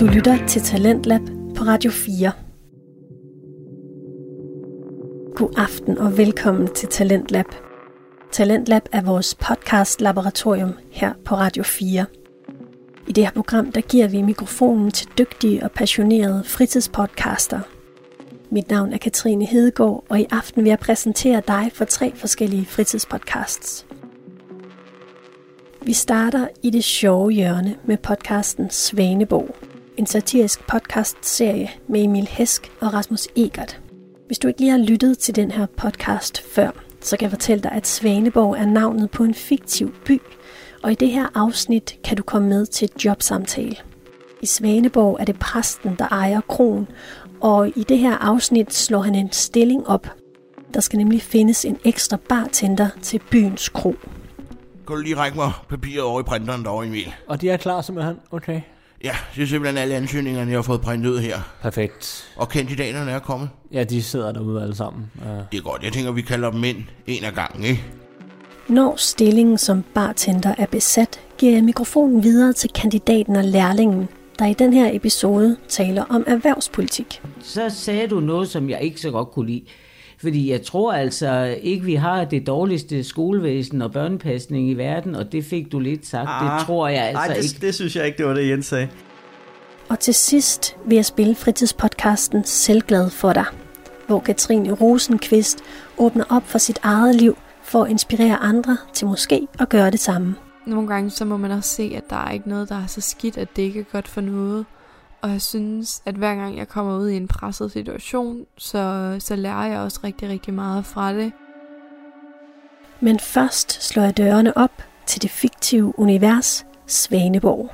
Du lytter til Talentlab på Radio 4. God aften og velkommen til Talentlab. Talentlab er vores podcast-laboratorium her på Radio 4. I det her program der giver vi mikrofonen til dygtige og passionerede fritidspodcaster. Mit navn er Katrine Hedegaard, og i aften vil jeg præsentere dig for tre forskellige fritidspodcasts. Vi starter i det sjove hjørne med podcasten Svanebog. En satirisk podcast-serie med Emil Hesk og Rasmus Egert. Hvis du ikke lige har lyttet til den her podcast før, så kan jeg fortælle dig, at Svaneborg er navnet på en fiktiv by, og i det her afsnit kan du komme med til et jobsamtale. I Svaneborg er det præsten, der ejer kronen, og i det her afsnit slår han en stilling op. Der skal nemlig findes en ekstra bartender til byens kro. Kan du lige række mig papiret over i printeren derovre, Emil? Og de er klar simpelthen? Okay. Ja, det er simpelthen alle ansøgningerne, jeg har fået printet ud her. Perfekt. Og kandidaterne er kommet. Ja, de sidder derude alle sammen. Uh, Det er godt. Jeg tænker, vi kalder dem ind en af gangen, ikke? Når stillingen som bartender er besat, giver jeg mikrofonen videre til kandidaten og lærlingen, der i den her episode taler om erhvervspolitik. så sagde du noget, som jeg ikke så godt kunne lide. Fordi jeg tror altså ikke, vi har det dårligste skolevæsen og børnepasning i verden, og det fik du lidt sagt. Ah, det tror jeg altså Ej, det, ikke. det synes jeg ikke, det var det, Jens sagde. Og til sidst vil jeg spille fritidspodcasten Selvglad for dig, hvor Katrine Rosenqvist åbner op for sit eget liv for at inspirere andre til måske at gøre det samme. nogle gange så må man også se, at der er ikke noget, der er så skidt, at det ikke er godt for noget. Og jeg synes, at hver gang jeg kommer ud i en presset situation, så, så lærer jeg også rigtig, rigtig meget fra det. Men først slår jeg dørene op til det fiktive univers Svaneborg.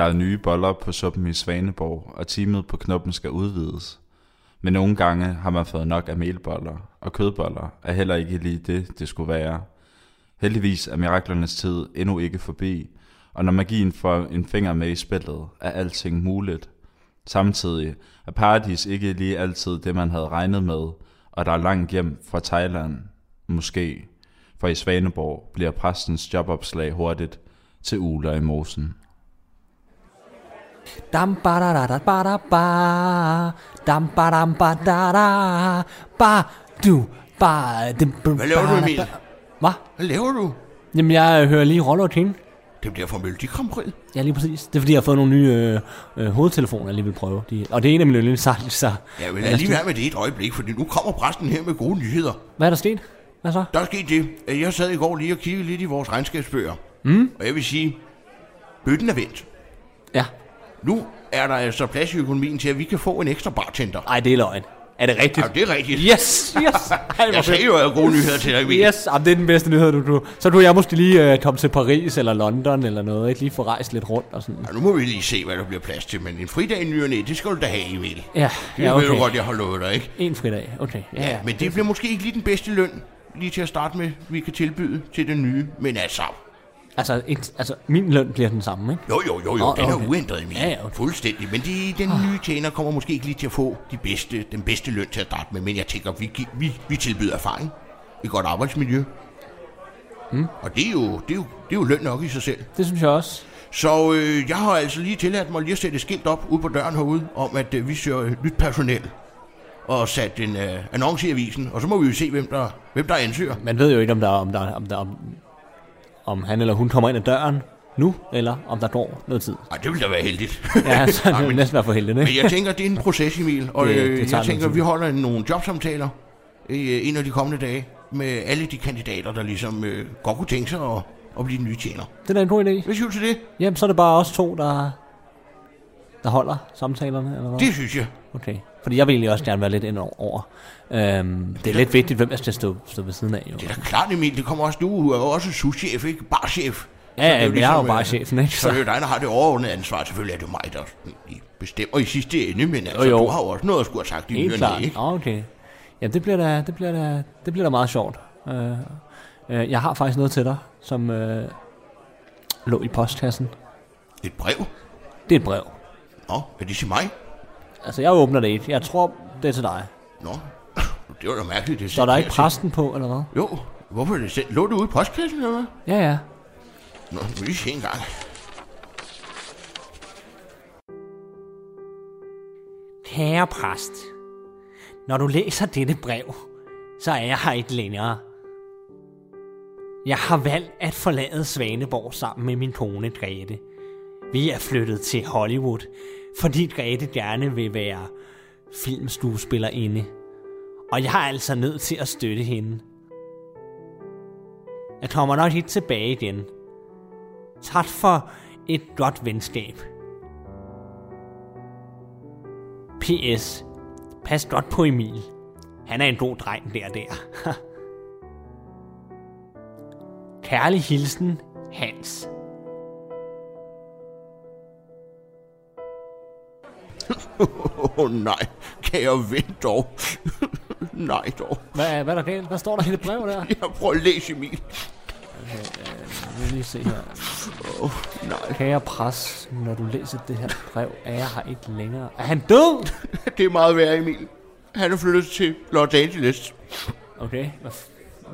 Der er nye boller på suppen i Svaneborg, og teamet på knoppen skal udvides. Men nogle gange har man fået nok af melboller, og kødboller er heller ikke lige det, det skulle være. Heldigvis er miraklernes tid endnu ikke forbi, og når magien får en finger med i spillet, er alting muligt. Samtidig er paradis ikke lige altid det, man havde regnet med, og der er langt hjem fra Thailand, måske. For i Svaneborg bliver præstens jobopslag hurtigt til uler i mosen dam ba da da da ba da ba dam ba dam ba da da ba du ba dim, Hvad laver du, Emil? Hvad? Hvad laver du? Jamen, jeg hører lige Rollo til. Det bliver for Melodi Ja, lige præcis. Det er fordi, jeg har fået nogle nye øh, øh, hovedtelefoner, jeg lige vil prøve. De, og det er en af mine yndlingssange, så... Ja, men lad lige være med det et øjeblik, for nu kommer præsten her med gode nyheder. Hvad er der sket? Hvad så? Der er sket det, at jeg sad i går lige og kiggede lidt i vores regnskabsbøger. Mm. Og jeg vil sige, bøtten er vendt. Ja. Nu er der altså plads i økonomien til, at vi kan få en ekstra bartender. Ej, det er løgn. Er det rigtigt? Ja, det er rigtigt. Yes, yes. Jeg sagde jo, at jeg gode nyheder til dig, Emil. Yes, jamen, det er den bedste nyhed, du, du. Så du jeg måske lige uh, komme til Paris eller London eller noget, ikke? Lige få rejst lidt rundt og sådan. Ja, nu må vi lige se, hvad der bliver plads til, men en fridag i ny det skal du da have, Emil. Ja, Det ja ved du okay. godt, jeg har lovet dig, ikke? En fridag, okay. Ja, ja. Men det bliver måske ikke lige den bedste løn, lige til at starte med, vi kan tilbyde til den nye. Men altså, Altså, et, altså, min løn bliver den samme, ikke? jo jo jo, jo Nå, den er okay. uændret, Emil. Ja, ja, okay. Fuldstændig. Men de, den nye tjener kommer måske ikke lige til at få de bedste, den bedste løn til at starte med. Men jeg tænker, vi, vi, vi tilbyder erfaring. Et godt arbejdsmiljø. Mm. Og det er, jo, det, er jo, det er jo løn nok i sig selv. Det synes jeg også. Så øh, jeg har altså lige tilladt mig lige at sætte et skilt op ude på døren herude, om at øh, vi søger nyt personel. Og sat en øh, annonce i avisen, og så må vi jo se, hvem der, hvem der ansøger. Man ved jo ikke, om der, om der, om der, om, om han eller hun kommer ind ad døren nu, eller om der går noget tid. Ej, det ville da være heldigt. Ja, så er Ej, det men- næsten være for heldigt, Men ikke? jeg tænker, det er en proces, Emil. Og Det- det, det det jeg tænker, vi holder nogle jobsamtaler øh, en af de kommende dage med alle de kandidater, der ligesom øh, godt kunne tænke sig at, at blive den nye tjener. Det er da en god idé. Hvad siger du til det? Jamen, så er det bare os to, der, der holder samtalerne, eller hvad? Det synes jeg. Okay. Fordi jeg vil egentlig også gerne være lidt ind over. Øhm, det er lidt vigtigt, hvem jeg skal stå, stå ved siden af. Jo. Det er da klart, Emil. Det kommer også du. Du er jo også souschef, ikke? Barchef. Ja, ja, det men jeg er jo bare chefen, ikke? Så, så det er jo dig, der har det overordnede ansvar. Selvfølgelig er det mig, der bestemmer i sidste ende, men altså, Jo, jo. du har jo også noget at skulle have sagt i nyerne, ikke? Nå, okay. Ja, det bliver da, det bliver da, det bliver da meget sjovt. Øh, øh, jeg har faktisk noget til dig, som øh, lå i postkassen. Et brev? Det er et brev. Nå, er det til mig? Altså, jeg åbner det ikke. Jeg tror, det er til dig. Nå, det var da mærkeligt. Det Så er der sendt ikke præsten på, eller hvad? Jo, hvorfor er det sendt? Lå det ude i postkassen, eller hvad? Ja, ja. Nå, vil lige se en gang. Kære præst, når du læser dette brev, så er jeg her ikke længere. Jeg har valgt at forlade Svaneborg sammen med min kone Grete. Vi er flyttet til Hollywood, fordi Grete gerne vil være filmstuespillerinde. Og jeg er altså nødt til at støtte hende. Jeg kommer nok ikke tilbage igen. Tak for et godt venskab. P.S. Pas godt på Emil. Han er en god dreng der der. Kærlig hilsen, Hans. Åh oh, nej, kan jeg vente dog? nej dog. Hvad, hvad er der galt? Hvad står der i det brev der? Jeg prøver at læse Emil. Jeg vil lige se her. Åh, nej. Kære pres, når du læser det her brev, er jeg her ikke længere. Er han død? Det er meget værre, Emil. Han er flyttet til Los Angeles. Okay, hvad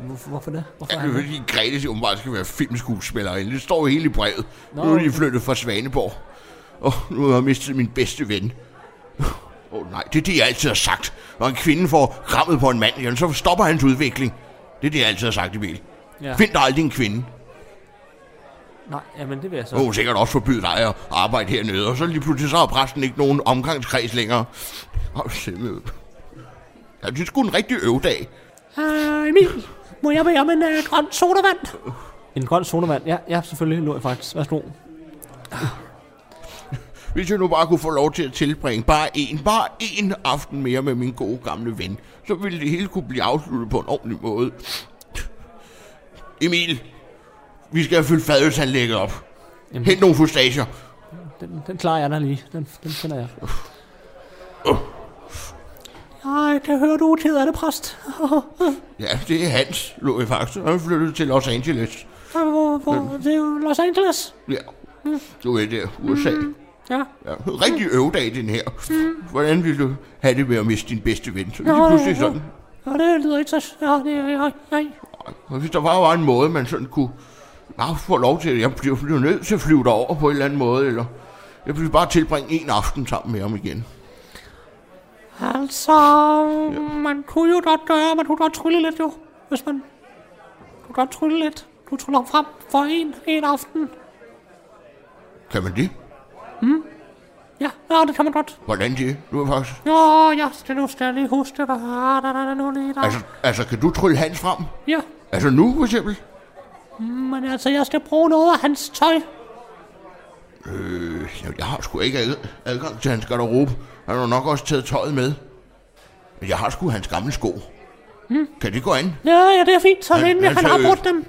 hvorfor, hvorfor det? Hvorfor Ja, er det er fordi Grete siger, bare skal være filmskuespillerinde. Det står jo hele i brevet. Nå, nu er de okay. flyttet fra Svaneborg. Og nu har jeg mistet min bedste ven. Åh oh, nej, det er det, jeg altid har sagt. Når en kvinde får krammet på en mand, jamen, så stopper hans udvikling. Det er det, jeg altid har sagt, Emil. Ja. Find dig aldrig en kvinde. Nej, jamen det vil jeg så. Så hun sikkert også forbyde dig at arbejde hernede. Og så lige pludselig så har præsten ikke nogen omgangskreds længere. Åh, simpelthen. Ja, det er sgu en rigtig øvedag. Uh, Emil, må jeg bede om en uh, grøn sodavand? En grøn sodavand? Ja, ja selvfølgelig lå jeg faktisk. Værsgo. Hvis jeg nu bare kunne få lov til at tilbringe bare en, bare en aften mere med min gode gamle ven, så ville det hele kunne blive afsluttet på en ordentlig måde. Emil, vi skal have fyldt fadelsanlægget op. Jamen, Hent nogle fustager. den, den klarer jeg da lige. Den, den finder jeg. Jeg kan høre, du er af det, præst. Ja, det er Hans, lå jeg faktisk. Han flyttet til Los Angeles. Hvor, hvor, det er jo Los Angeles. Ja, du ved det, USA. Ja. Ja, rigtig øvedag, den her. Hvordan ville du have det med at miste din bedste ven? Så lige pludselig sådan. Ja, det lyder ikke så... Ja, det er... Nej. Og hvis der bare var en måde, man sådan kunne bare få lov til, jeg bliver bliver nødt til at flyve derover på en eller anden måde, eller jeg vil bare tilbringe en aften sammen med ham igen. Altså, man kunne jo godt gøre, man kunne godt trylle lidt jo. Hvis man kunne godt trylle lidt. Du tryller frem for en, en aften. Kan man det? Ja, ja, det kan man godt. Hvordan det? Du er faktisk... Jo, ja, det nu skal lige huske det. Der, der, nu lige der. Altså, altså, kan du trylle Hans frem? Ja, Altså nu, for eksempel? men altså, jeg skal bruge noget af hans tøj. Øh, jeg, jeg har sgu ikke ad, adgang til hans garderobe. Han har nok også taget tøjet med. Men jeg har sgu hans gamle sko. Hmm. Kan det gå an? Ja, ja, det er fint, så Han- længe han han har brugt dem.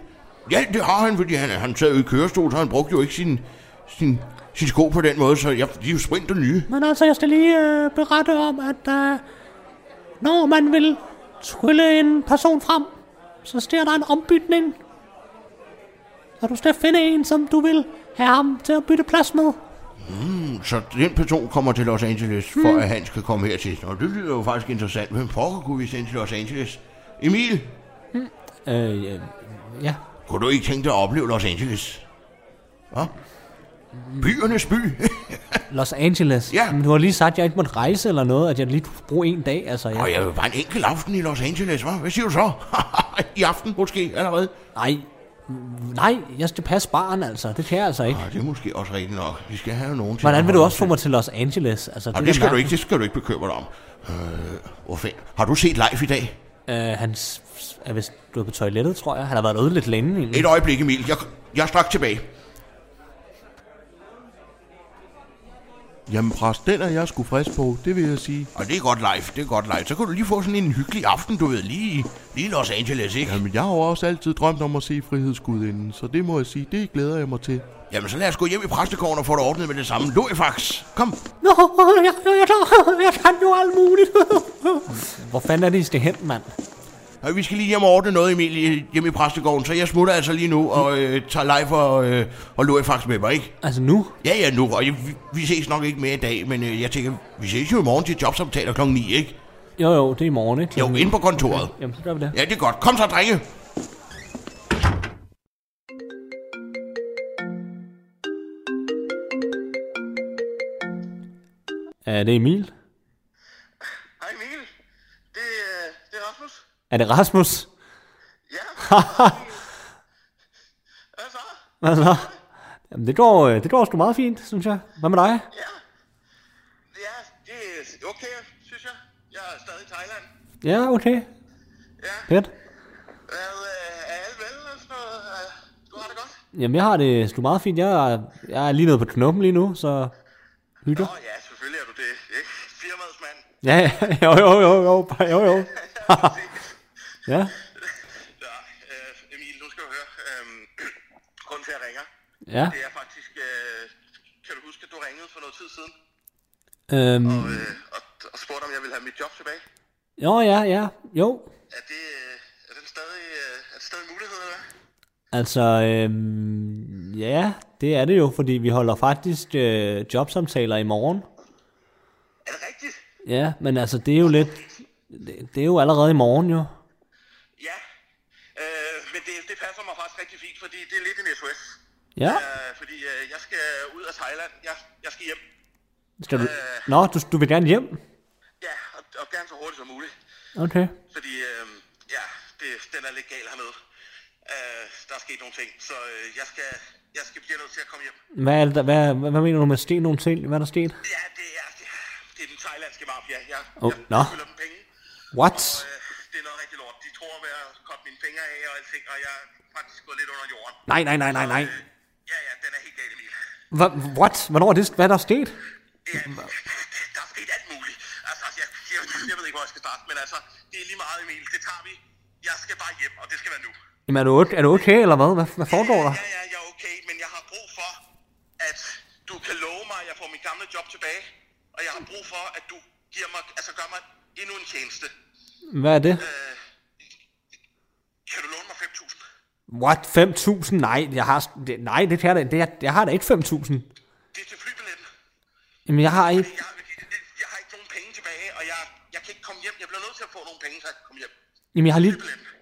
Ja, det har han, fordi han, han sad jo i kørestol, så han brugte jo ikke sin, sin, sin sko på den måde, så jeg, de er jo sprinter nye. Men altså, jeg skal lige øh, berette om, at øh, når man vil trylle en person frem, så sker der en ombytning. Så du skal finde en, som du vil have ham til at bytte plads med. Så den person kommer til Los Angeles, for at han skal komme hertil. Og det lyder jo faktisk interessant. Hvem pokker kunne vi sende til Los Angeles? Emil, Øh, ja. kunne du ikke tænke dig at opleve Los Angeles? Hvad? Byernes by. Los Angeles. Ja. Men du har lige sagt, at jeg ikke måtte rejse eller noget, at jeg lige bruge en dag. Altså, Og jeg... jeg vil bare en enkelt aften i Los Angeles, hva? Hvad siger du så? I aften måske allerede? Nej, nej, jeg skal passe barn, altså. Det kan jeg altså ikke. Ah, det er måske også rigtigt nok. Vi skal have nogen til Hvordan vil du også få mig til Los Angeles? Altså, Og er det skal du ikke, det skal du ikke bekymre dig om. Øh, hvor fanden- Har du set live i dag? Øh, han er vist gået på toilettet, tror jeg. Han har været ude lidt længe. egentlig. Et øjeblik, Emil. Jeg, jeg er straks tilbage. Jamen præst, den er jeg sgu frisk på, det vil jeg sige. Og det er godt live, det er godt live. Så kan du lige få sådan en hyggelig aften, du ved, lige, lige Los Angeles, ikke? Jamen jeg har jo også altid drømt om at se Frihedsgudinden, så det må jeg sige, det glæder jeg mig til. Jamen, så lad os gå hjem i præstegården og få det ordnet med det samme. Luefax, kom. Nå, jeg, jeg, jeg, jeg kan jo alt muligt. Hvor fanden er det, I skal hen, mand? Og vi skal lige hjem og ordne noget, Emil, hjemme i præstegården. Så jeg smutter altså lige nu og øh, tager live og, øh, og Luefax med mig, ikke? Altså nu? Ja, ja, nu. Og jeg, vi, vi ses nok ikke mere i dag, men øh, jeg tænker, vi ses jo i morgen til jobsamtaler klokken 9, ikke? Jo, jo, det er i morgen, ikke? Jo, inde på kontoret. Jamen, så gør vi det. Ja, det er godt. Kom så, drenge. Er det Emil? Hej Emil, det, øh, det er Rasmus. Er det Rasmus? Ja. Hvad så? Hvad så? Jamen, det går, øh, det går sgu meget fint, synes jeg. Hvad med dig? Ja. Ja, det er okay, synes jeg. Jeg er stadig i Thailand. Ja, okay. Ja. Fedt. Hvad, øh, er alle vel og sådan noget? Du har det godt? Jamen, jeg har det sgu meget fint. Jeg er, jeg er lige nede på knuppen lige nu, så hygge. Nå ja, selvfølgelig er du det, ikke? Firmaets mand. Ja, ja, jo, jo, jo, jo, jo, jo. ja, Ja, øh, Emil, nu skal du høre. Øhm, grunden til, at jeg ringer, ja. det er faktisk... Øh, kan du huske, at du ringede for noget tid siden? Øhm, Og, øh, og, og spurgte, om jeg ville have mit job tilbage? jo, ja, ja, jo. Er det, øh, er det stadig, øh, er det stadig mulighed, eller? Altså, øhm, ja, det er det jo, fordi vi holder faktisk øh, jobsamtaler i morgen. Er det rigtigt? Ja, men altså, det er jo lidt... Det, det er jo allerede i morgen, jo. Ja, øh, men det, det passer mig faktisk rigtig fint, fordi det er lidt en SOS. Ja, Øh, fordi øh, jeg skal ud af Thailand. Jeg, jeg skal hjem. skal du... Nå, du, du vil gerne hjem? Ja, og, og gerne så hurtigt som muligt. Okay. Fordi øh, ja, det, den er lidt gal hernede. Øh, der er sket nogle ting, så øh, jeg skal jeg skal blive nødt til at komme hjem. Hvad, er det, der, hvad, hvad, hvad mener du med sten nogle ting? Hvad er der sket? Ja, det er, det, det er den thailandske mafia. Jeg, Oh, jeg, skylder dem penge. What? Og, øh, det er noget rigtig lort. De tror at koppe mine fingre af og alting, og jeg er faktisk gået lidt under jorden. Nej, nej, nej, nej, nej. Øh, ja, ja, den er helt gal, Emil. Hva, what? Hvornår er det? Hvad er der sket? Ja, der er sket alt muligt. Altså, jeg, jeg, jeg ved ikke, hvor jeg skal starte, men altså, det er lige meget, Emil. Det tager vi. Jeg skal bare hjem, og det skal være nu. Jamen, er du, okay- er du okay, eller hvad? Hvad, hvad foregår der? Ja, ja, jeg er okay, men jeg har brug for, at du kan love mig, at jeg får mit gamle job tilbage. Og jeg har brug for, at du giver mig, altså gør mig endnu en tjeneste. Hvad er det? Øh, kan du låne mig 5.000? What? 5.000? Nej, jeg har, det, nej, det da det, jeg, jeg har da ikke 5.000. Det er til flybilletten. Jamen, jeg har ikke... Jeg, jeg har ikke nogen penge tilbage, og jeg, jeg kan ikke komme hjem. Jeg bliver nødt til at få nogle penge, så jeg kan komme hjem. Jamen, jeg har lige,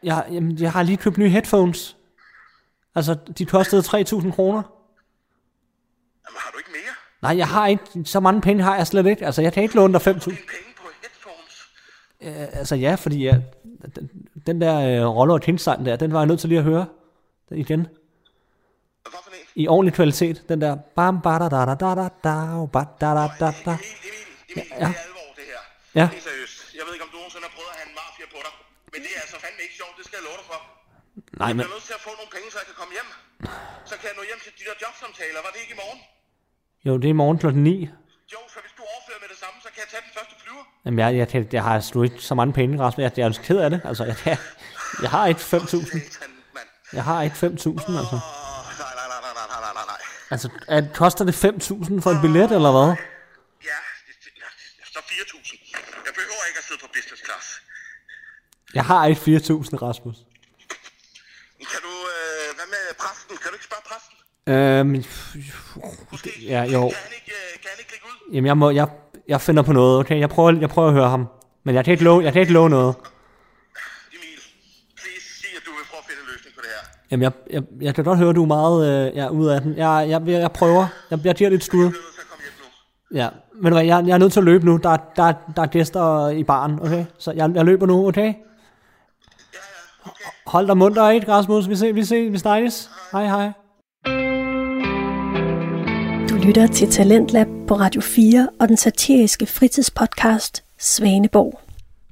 jeg, jamen, jeg har lige købt nye headphones. Altså, de kostede 3.000 kroner. Jamen, har du ikke mere? Nej, jeg har ikke... Så mange penge har jeg slet ikke. Altså, jeg kan ikke låne dig 5.000. Dine penge? Øh, altså, ja, fordi jeg, den, den der øh, Roller og Kingsang der, den var jeg nødt til lige at høre den igen. I ordentlig kvalitet. Den der... Bam, ba, da, da, da, da, da, da, ba, da, da, da, da. Ja. er her. Ja. Det er seriøst. Jeg ved ikke, om du nogensinde har prøvet at have en mafia på dig. Men det er altså fandme ikke sjovt, det skal jeg love dig for. Nej, Jeg men... bliver nødt til at få nogle penge, så jeg kan komme hjem. Så kan jeg nå hjem til de der jobsamtaler. Var det ikke i morgen? Jo, det er i morgen klokken 9. Jo, så hvis du overfører med det samme, så kan jeg tage den første. Jamen, jeg, jeg, jeg, jeg har sgu ikke så mange penge, Rasmus. Jeg, jeg er altså ked af det. Altså, jeg, jeg, jeg har ikke 5.000. Jeg har ikke 5.000, altså. Nej, nej, nej, nej, nej, nej. Altså, at, koster det 5.000 for en billet, eller hvad? Ja, så 4.000. Jeg behøver ikke at sidde på business class. Jeg har ikke 4.000, Rasmus. Kan du, øh, hvad med præsten? Kan du ikke spørge præsten? Øhm, ja, jo. Kan han ikke, øh, kan han ikke lægge ud? Jamen, jeg må, jeg jeg finder på noget, okay? Jeg prøver, jeg prøver at høre ham. Men jeg kan ikke love, jeg kan ikke love noget. Emil, please sig, at du vil prøve at finde en løsning på det her. Jamen, jeg, jeg, jeg kan godt høre, at du er meget øh, ja, ude af den. Jeg, jeg, jeg, jeg prøver. Jeg, jeg giver et skud. Jeg. Ja, men hvad, jeg, jeg er nødt til at løbe nu. Der, er- der, er- der er gæster i baren, okay? Så jeg, jeg løber nu, okay? Ja, ja, okay. Hold dig munter, ikke, Rasmus? Vi ses, vi ses, vi snakkes. Hej, hej. Du lytter til Talentlab på Radio 4 og den satiriske fritidspodcast Svaneborg.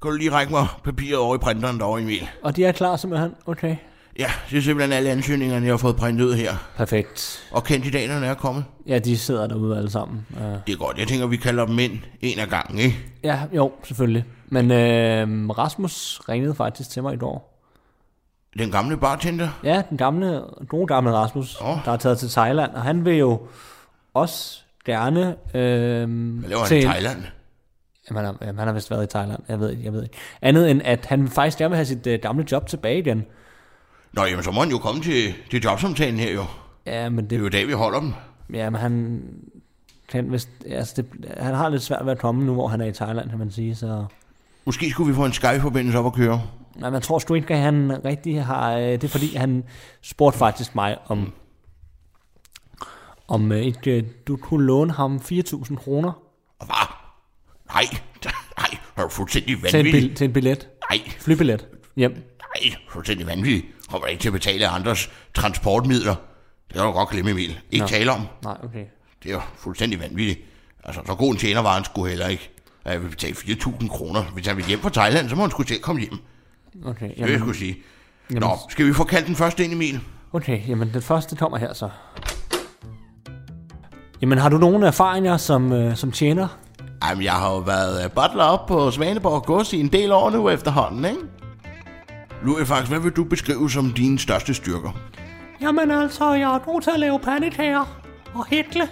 Kan du lige række mig papiret over i printeren derovre, Emil? Og de er klar simpelthen, okay. Ja, det er simpelthen alle ansøgningerne, jeg har fået printet ud her. Perfekt. Og kandidaterne er kommet. Ja, de sidder derude alle sammen. Uh, Det er godt. Jeg tænker, vi kalder dem ind en af gangen, ikke? ja, jo, selvfølgelig. Men øh, Rasmus ringede faktisk til mig i går. Den gamle bartender. Ja, den gamle, gode gamle Rasmus, Åh. der er taget til Thailand, og han vil jo også gerne... Øh, Hvad laver han i Thailand? Jamen, han, har, jamen, han har vist været i Thailand, jeg ved ikke, jeg ved ikke. Andet end, at han faktisk gerne vil have sit øh, gamle job tilbage igen. Nå, jamen så må han jo komme til, til jobsamtalen her jo. Ja, men Det er det, jo i dag, vi holder dem. ja, men han, kan vist, altså det, han har lidt svært ved at komme nu, hvor han er i Thailand, kan man sige. Så, Måske skulle vi få en Skype-forbindelse op at køre. nej, man tror sgu ikke, at han rigtig har... øh, Det er fordi, han spurgte faktisk mig om, om øh, ikke, øh, du kunne låne ham 4.000 kroner hvad? Nej, nej, er du fuldstændig til en, til en billet. Nej, Flybillet hjem. nej, fuldstændig vanvittig. Kommer ikke til at betale andres transportmidler. Det kan du godt glemme, Emil. Ikke Nå. tale om. Nej, okay. Det er jo fuldstændig vanvittigt. Altså, så god en tjener var han sgu heller ikke. Jeg vil betale 4.000 kroner. Hvis han vil hjem fra Thailand, så må han sgu selv komme hjem. Okay, Det vil jeg jamen, skulle sige. jamen, Nå, skal vi få kaldt den første ind, Emil? okay, jamen den første kommer her så. Jamen har du nogle erfaringer som, øh, som tjener? Jamen, jeg har jo været øh, butler op på Svaneborg Gods i en del år nu efterhånden, ikke? Louis, faktisk, hvad vil du beskrive som dine største styrker? Jamen altså, jeg er god til at lave pandekager og hækle.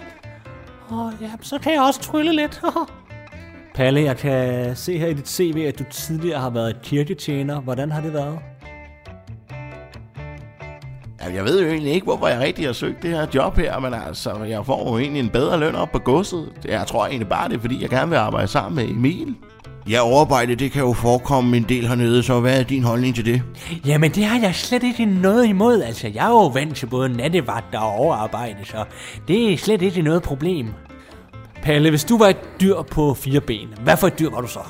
Og ja, så kan jeg også trylle lidt. Palle, jeg kan se her i dit CV, at du tidligere har været kirketjener. Hvordan har det været? Jamen, jeg ved jo egentlig ikke, hvorfor jeg rigtig har søgt det her job her, men altså, jeg får jo egentlig en bedre løn op på godset. Jeg tror egentlig bare, det er, fordi jeg gerne vil arbejde sammen med Emil. Ja, overarbejde, det kan jo forekomme en del hernede, så hvad er din holdning til det? Jamen, det har jeg slet ikke noget imod. Altså, jeg er jo vant til både nattevagt og overarbejde, så det er slet ikke noget problem. Palle, hvis du var et dyr på fire ben, hvad for et dyr var du så?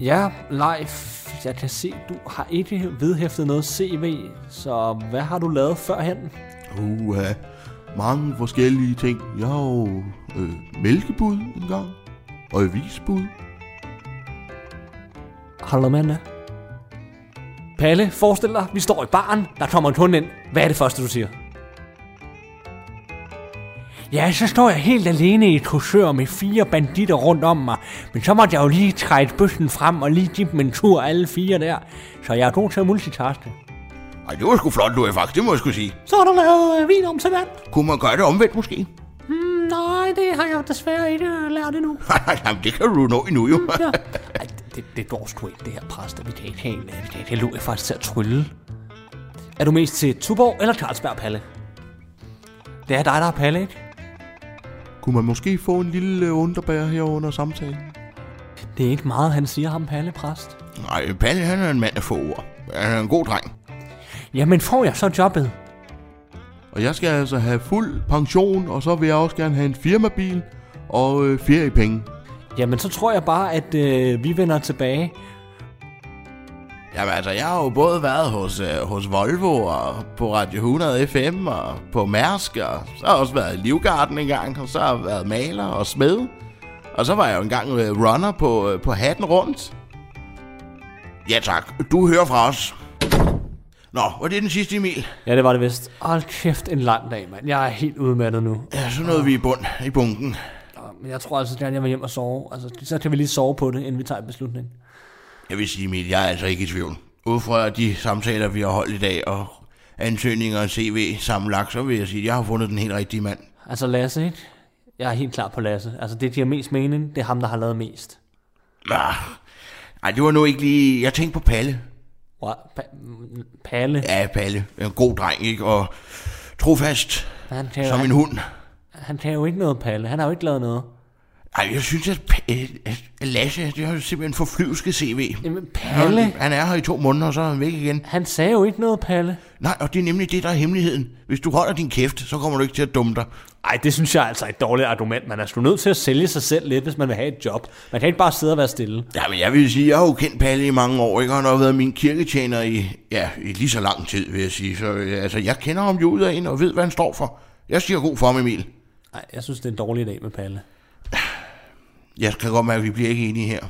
Ja, Leif, jeg kan se, du har ikke vedhæftet noget CV, så hvad har du lavet førhen? Uh, mange forskellige ting. Jeg har jo øh, mælkebud en gang, og avisbud. Har du end det? Palle, forestil dig, vi står i baren, der kommer en kunde ind. Hvad er det første, du siger? Ja, så står jeg helt alene i et med fire banditter rundt om mig. Men så måtte jeg jo lige trække bøssen frem og lige give dem en tur alle fire der. Så jeg er god til at multitaske. Ej, det var sgu flot, Louis, faktisk, det må jeg skulle sige. Så har du lavet øh, vin om til vand? Kunne man gøre det omvendt, måske? Mm, nej, det har jeg desværre ikke øh, lært endnu. Jamen, det kan du nå endnu, jo. Ja. Ej, det, det går sgu ikke, det her præst. Vi kan ikke have en, vi kan ikke have Louis faktisk til at trylle. Er du mest til Tuborg eller Carlsberg, Palle? Det er dig, der er Palle, ikke? Kunne man måske få en lille øh, underbær her under samtalen? Det er ikke meget, han siger ham, Palle, præst. Nej, Palle, han er en mand af få ord. Han er en god dreng. Jamen, får jeg så jobbet? Og jeg skal altså have fuld pension, og så vil jeg også gerne have en firmabil og øh, feriepenge. Jamen, så tror jeg bare, at øh, vi vender tilbage. Jamen altså, jeg har jo både været hos, øh, hos Volvo og på Radio 100 FM og på Mærsk, og så har jeg også været i Livgarden en gang, og så har jeg været maler og smed. Og så var jeg jo engang øh, runner på, øh, på hatten rundt. Ja tak, du hører fra os. Nå, var det den sidste, Emil? Ja, det var det vist. Hold kæft, en lang dag, mand. Jeg er helt udmattet nu. Ja, så nåede vi i bund, i bunken. Nå, Men jeg tror altså gerne, jeg vil hjem og sove. Altså, så kan vi lige sove på det, inden vi tager en beslutning. Jeg vil sige, Emil, jeg er altså ikke i tvivl. Ud fra de samtaler, vi har holdt i dag, og ansøgninger og CV sammenlagt, så vil jeg sige, at jeg har fundet den helt rigtige mand. Altså Lasse, ikke? Jeg er helt klar på Lasse. Altså det giver mest mening, det er ham, der har lavet mest. Ah, Ej, det var nu ikke lige... Jeg tænkte på Palle. Wow, pa- Palle, Ja, Palle. En god dreng, ikke? Og trofast han kan, jo, som en hund. han kan jo ikke noget, Palle. Han har jo ikke lavet noget. Ej, jeg synes, at, øh, at Lasse, det har jo simpelthen forflyvsket CV. Jamen, Palle, Han, han er her i to måneder, og så er han væk igen. han sagde jo ikke noget, Palle. Nej, og det er nemlig det, der er hemmeligheden. Hvis du holder din kæft, så kommer du ikke til at dumme dig. Ej, det synes jeg altså er et dårligt argument. Man er sgu nødt til at sælge sig selv lidt, hvis man vil have et job. Man kan ikke bare sidde og være stille. Ja, men jeg vil sige, jeg har jo kendt Palle i mange år, ikke? Og han har været min kirketjener i, ja, i lige så lang tid, vil jeg sige. Så øh, altså, jeg kender ham jo ud af en og ved, hvad han står for. Jeg siger god for ham, Emil. Nej, jeg synes, det er en dårlig dag med Palle. Jeg kan godt mærke, at vi bliver ikke enige her.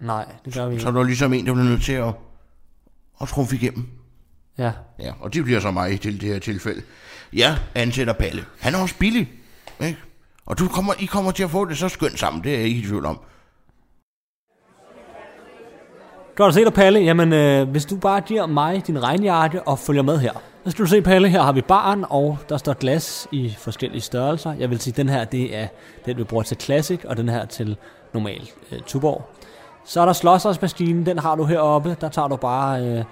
Nej, det gør vi Så ikke. er der ligesom en, der bliver nødt til at, og trumfe igennem. Ja. Ja, og det bliver så mig til det her tilfælde. Jeg ansætter Palle. Han er også billig. Ikke? Og du kommer, I kommer til at få det så skønt sammen, det er jeg ikke i tvivl om. Godt at se dig, Palle. Jamen, øh, hvis du bare giver mig din regnjakke og følger med her. Så skal du se, Palle, her har vi baren, og der står glas i forskellige størrelser. Jeg vil sige, den her, det er den, vi bruger til Classic, og den her til normal øh, Tuborg. Så er der slåssersmaskinen, den har du heroppe. Der tager du bare øh,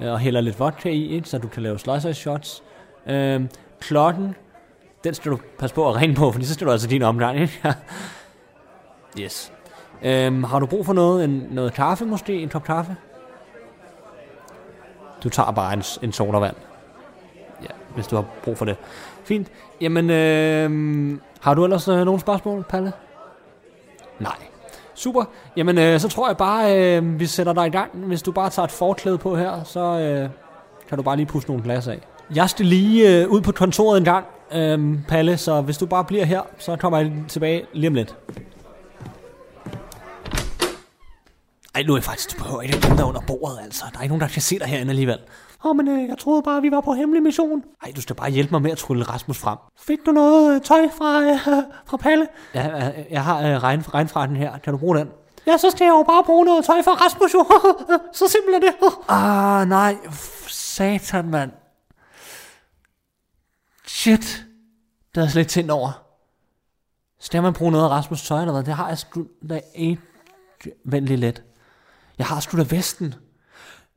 øh, og hælder lidt vodka i, ikke? så du kan lave slåssers shots. Øh, klokken, den skal du passe på at ringe på, for så skal du altså din omgang. Ikke? yes. Øhm, har du brug for noget? En, noget kaffe måske? En kop kaffe? Du tager bare en, en sodavand. Ja, hvis du har brug for det. Fint. Jamen, øhm, har du ellers øh, nogle spørgsmål, Palle? Nej. Super. Jamen, øh, så tror jeg bare, øh, vi sætter dig i gang. Hvis du bare tager et forklæde på her, så øh, kan du bare lige pusse nogle glas af. Jeg skal lige øh, ud på kontoret en gang, øh, Palle, så hvis du bare bliver her, så kommer jeg tilbage lige om lidt. Ej, nu er jeg faktisk, ikke at gemme dig under bordet, altså. Der er ikke nogen, der kan se dig herinde alligevel. Åh, oh, men øh, jeg troede bare, vi var på hemmelig mission. Ej, du skal bare hjælpe mig med at trylle Rasmus frem. Fik du noget øh, tøj fra, øh, fra Palle? Ja, øh, jeg har øh, regn, regnfrakken her. Kan du bruge den? Ja, så skal jeg jo bare bruge noget tøj fra Rasmus, jo. så simpelt er det. ah, nej. Satan, mand. Shit. Det havde jeg slet ikke tænkt over. Skal man bruge noget af Rasmus tøj eller hvad? Det har jeg sgu da ikke venlig let. Jeg har sgu da vesten.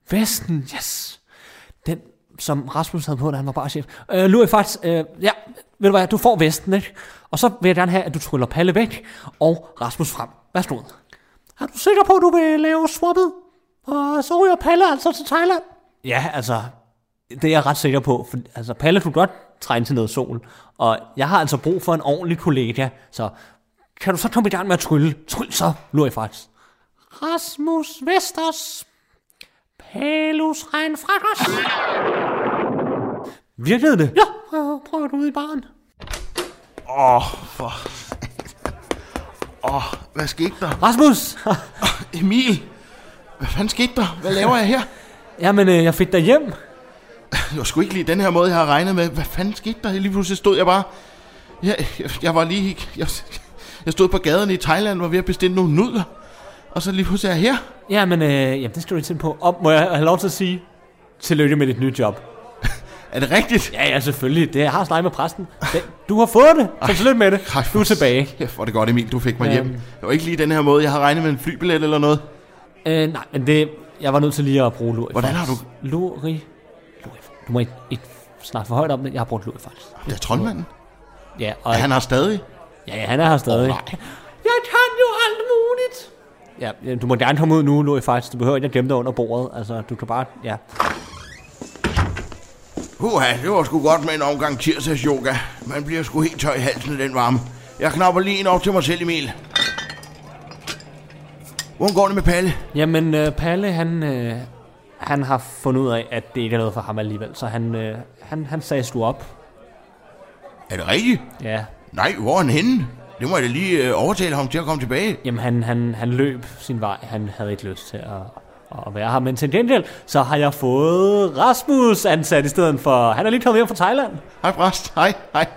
Vesten, yes. Den, som Rasmus havde på, da han var bare chef. Øh, Louis, faktisk, øh, ja, ved du hvad, du får vesten, ikke? Og så vil jeg gerne have, at du tryller Palle væk, og Rasmus frem. Værsgo. Er du sikker på, at du vil lave swappet? Og så ryger Palle altså til Thailand? Ja, altså, det er jeg ret sikker på. For, altså, Palle kunne godt trænge til noget sol. Og jeg har altså brug for en ordentlig kollega, så kan du så komme i gang med at trylle? Tryl så, Louis, faktisk. Rasmus Vesters. Palus Reinfrakkers. Virkede det? Ja, prøv, prøv du ud i baren. Åh, oh, for... Åh, oh, hvad skete der? Rasmus! Emil, hvad fanden skete der? Hvad laver jeg her? Jamen, øh, jeg fik dig hjem. Det var sgu ikke lige den her måde, jeg har regnet med. Hvad fanden skete der? Lige pludselig stod jeg bare... Jeg, jeg, jeg var lige... Jeg, jeg stod på gaden i Thailand og var ved at bestille nogle nudler. Og så lige pludselig er jeg her. Jamen, øh, jamen, det skal du ikke tænke på. Og må jeg have lov til at sige, tillykke med dit nye job. Er det rigtigt? Ja, ja, selvfølgelig. Det jeg har snakket med præsten. Det, du har fået det, så tillykke med det. Ej, Du er tilbage. Ja, for det godt, Emil, du fik mig Øhm. hjem. Det var ikke lige den her måde, jeg har regnet med en flybillet eller noget. Øh, nej, men det, jeg var nødt til lige at bruge Louis. Hvordan har. Louis. Louis. Du må ikke, ikke snakke for højt om det. Jeg har brugt Louis faktisk. Det er troldmanden. Ja, og Er han her stadig? ja, ja, han er her stadig. Åh, nej. Jeg muligt. Ja, du må gerne komme ud nu, Louis, faktisk. Du behøver ikke at gemme dig under bordet. Altså, du kan bare, ja. Uha, det var sgu godt med en omgang tirsdags yoga. Man bliver sgu helt tør i halsen af den varme. Jeg knapper lige en op til mig selv, Emil. Hvordan går det med Palle? Jamen, øh, Palle, han, øh, han har fundet ud af, at det ikke er noget for ham alligevel. Så han, øh, han, han sagde sgu op. Er det rigtigt? Ja, Nej, hvor er han henne? Det må jeg da lige øh, overtale ham til at komme tilbage. Jamen, han, han, han løb sin vej. Han havde ikke lyst til at, at være her. Men til gengæld, så har jeg fået Rasmus ansat i stedet for... Han er lige kommet hjem fra Thailand. Hej, præst. Hej, hej.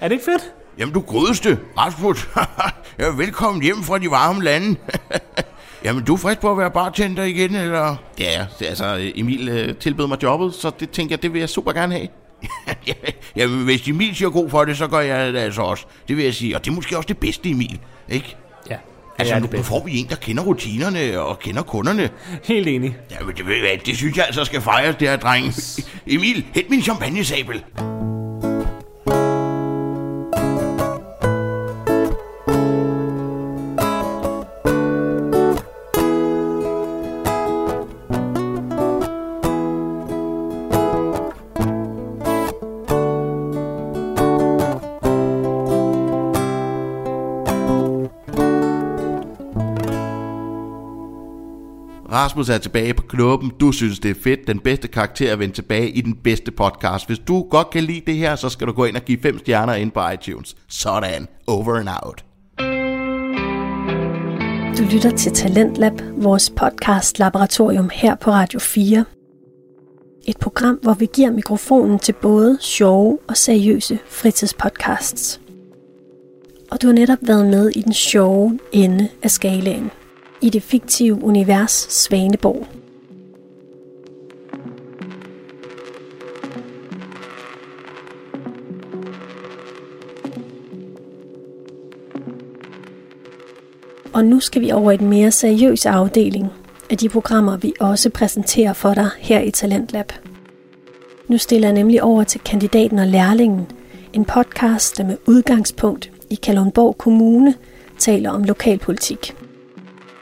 Er det ikke fedt? Jamen, du grødeste, Rasmus. jeg er velkommen hjem fra de varme lande. Jamen, du er frisk på at være bartender igen, eller? Ja, det- altså, Emil øh, tilbød mig jobbet, så det tænker jeg, det vil jeg super gerne have. Jamen, hvis Emil siger god for det, så gør jeg det altså også. Det vil jeg sige, og det er måske også det bedste, Emil. Ikke? Ja, Altså, nu, det nu får vi en, der kender rutinerne og kender kunderne. Helt enig. Jamen, det, ved jeg, det synes jeg altså skal fejres, det her dreng. Emil, hent min champagnesabel. Rasmus er tilbage på klubben. Du synes, det er fedt. Den bedste karakter at vende tilbage i den bedste podcast. Hvis du godt kan lide det her, så skal du gå ind og give fem stjerner ind på iTunes. Sådan. Over and out. Du lytter til Talentlab, vores podcast laboratorium her på Radio 4. Et program, hvor vi giver mikrofonen til både sjove og seriøse fritidspodcasts. Og du har netop været med i den sjove ende af skalaen. I det fiktive univers Svaneborg. Og nu skal vi over i den mere seriøse afdeling af de programmer, vi også præsenterer for dig her i Talentlab. Nu stiller jeg nemlig over til kandidaten og lærlingen, en podcast, der med udgangspunkt i Kalundborg Kommune taler om lokalpolitik.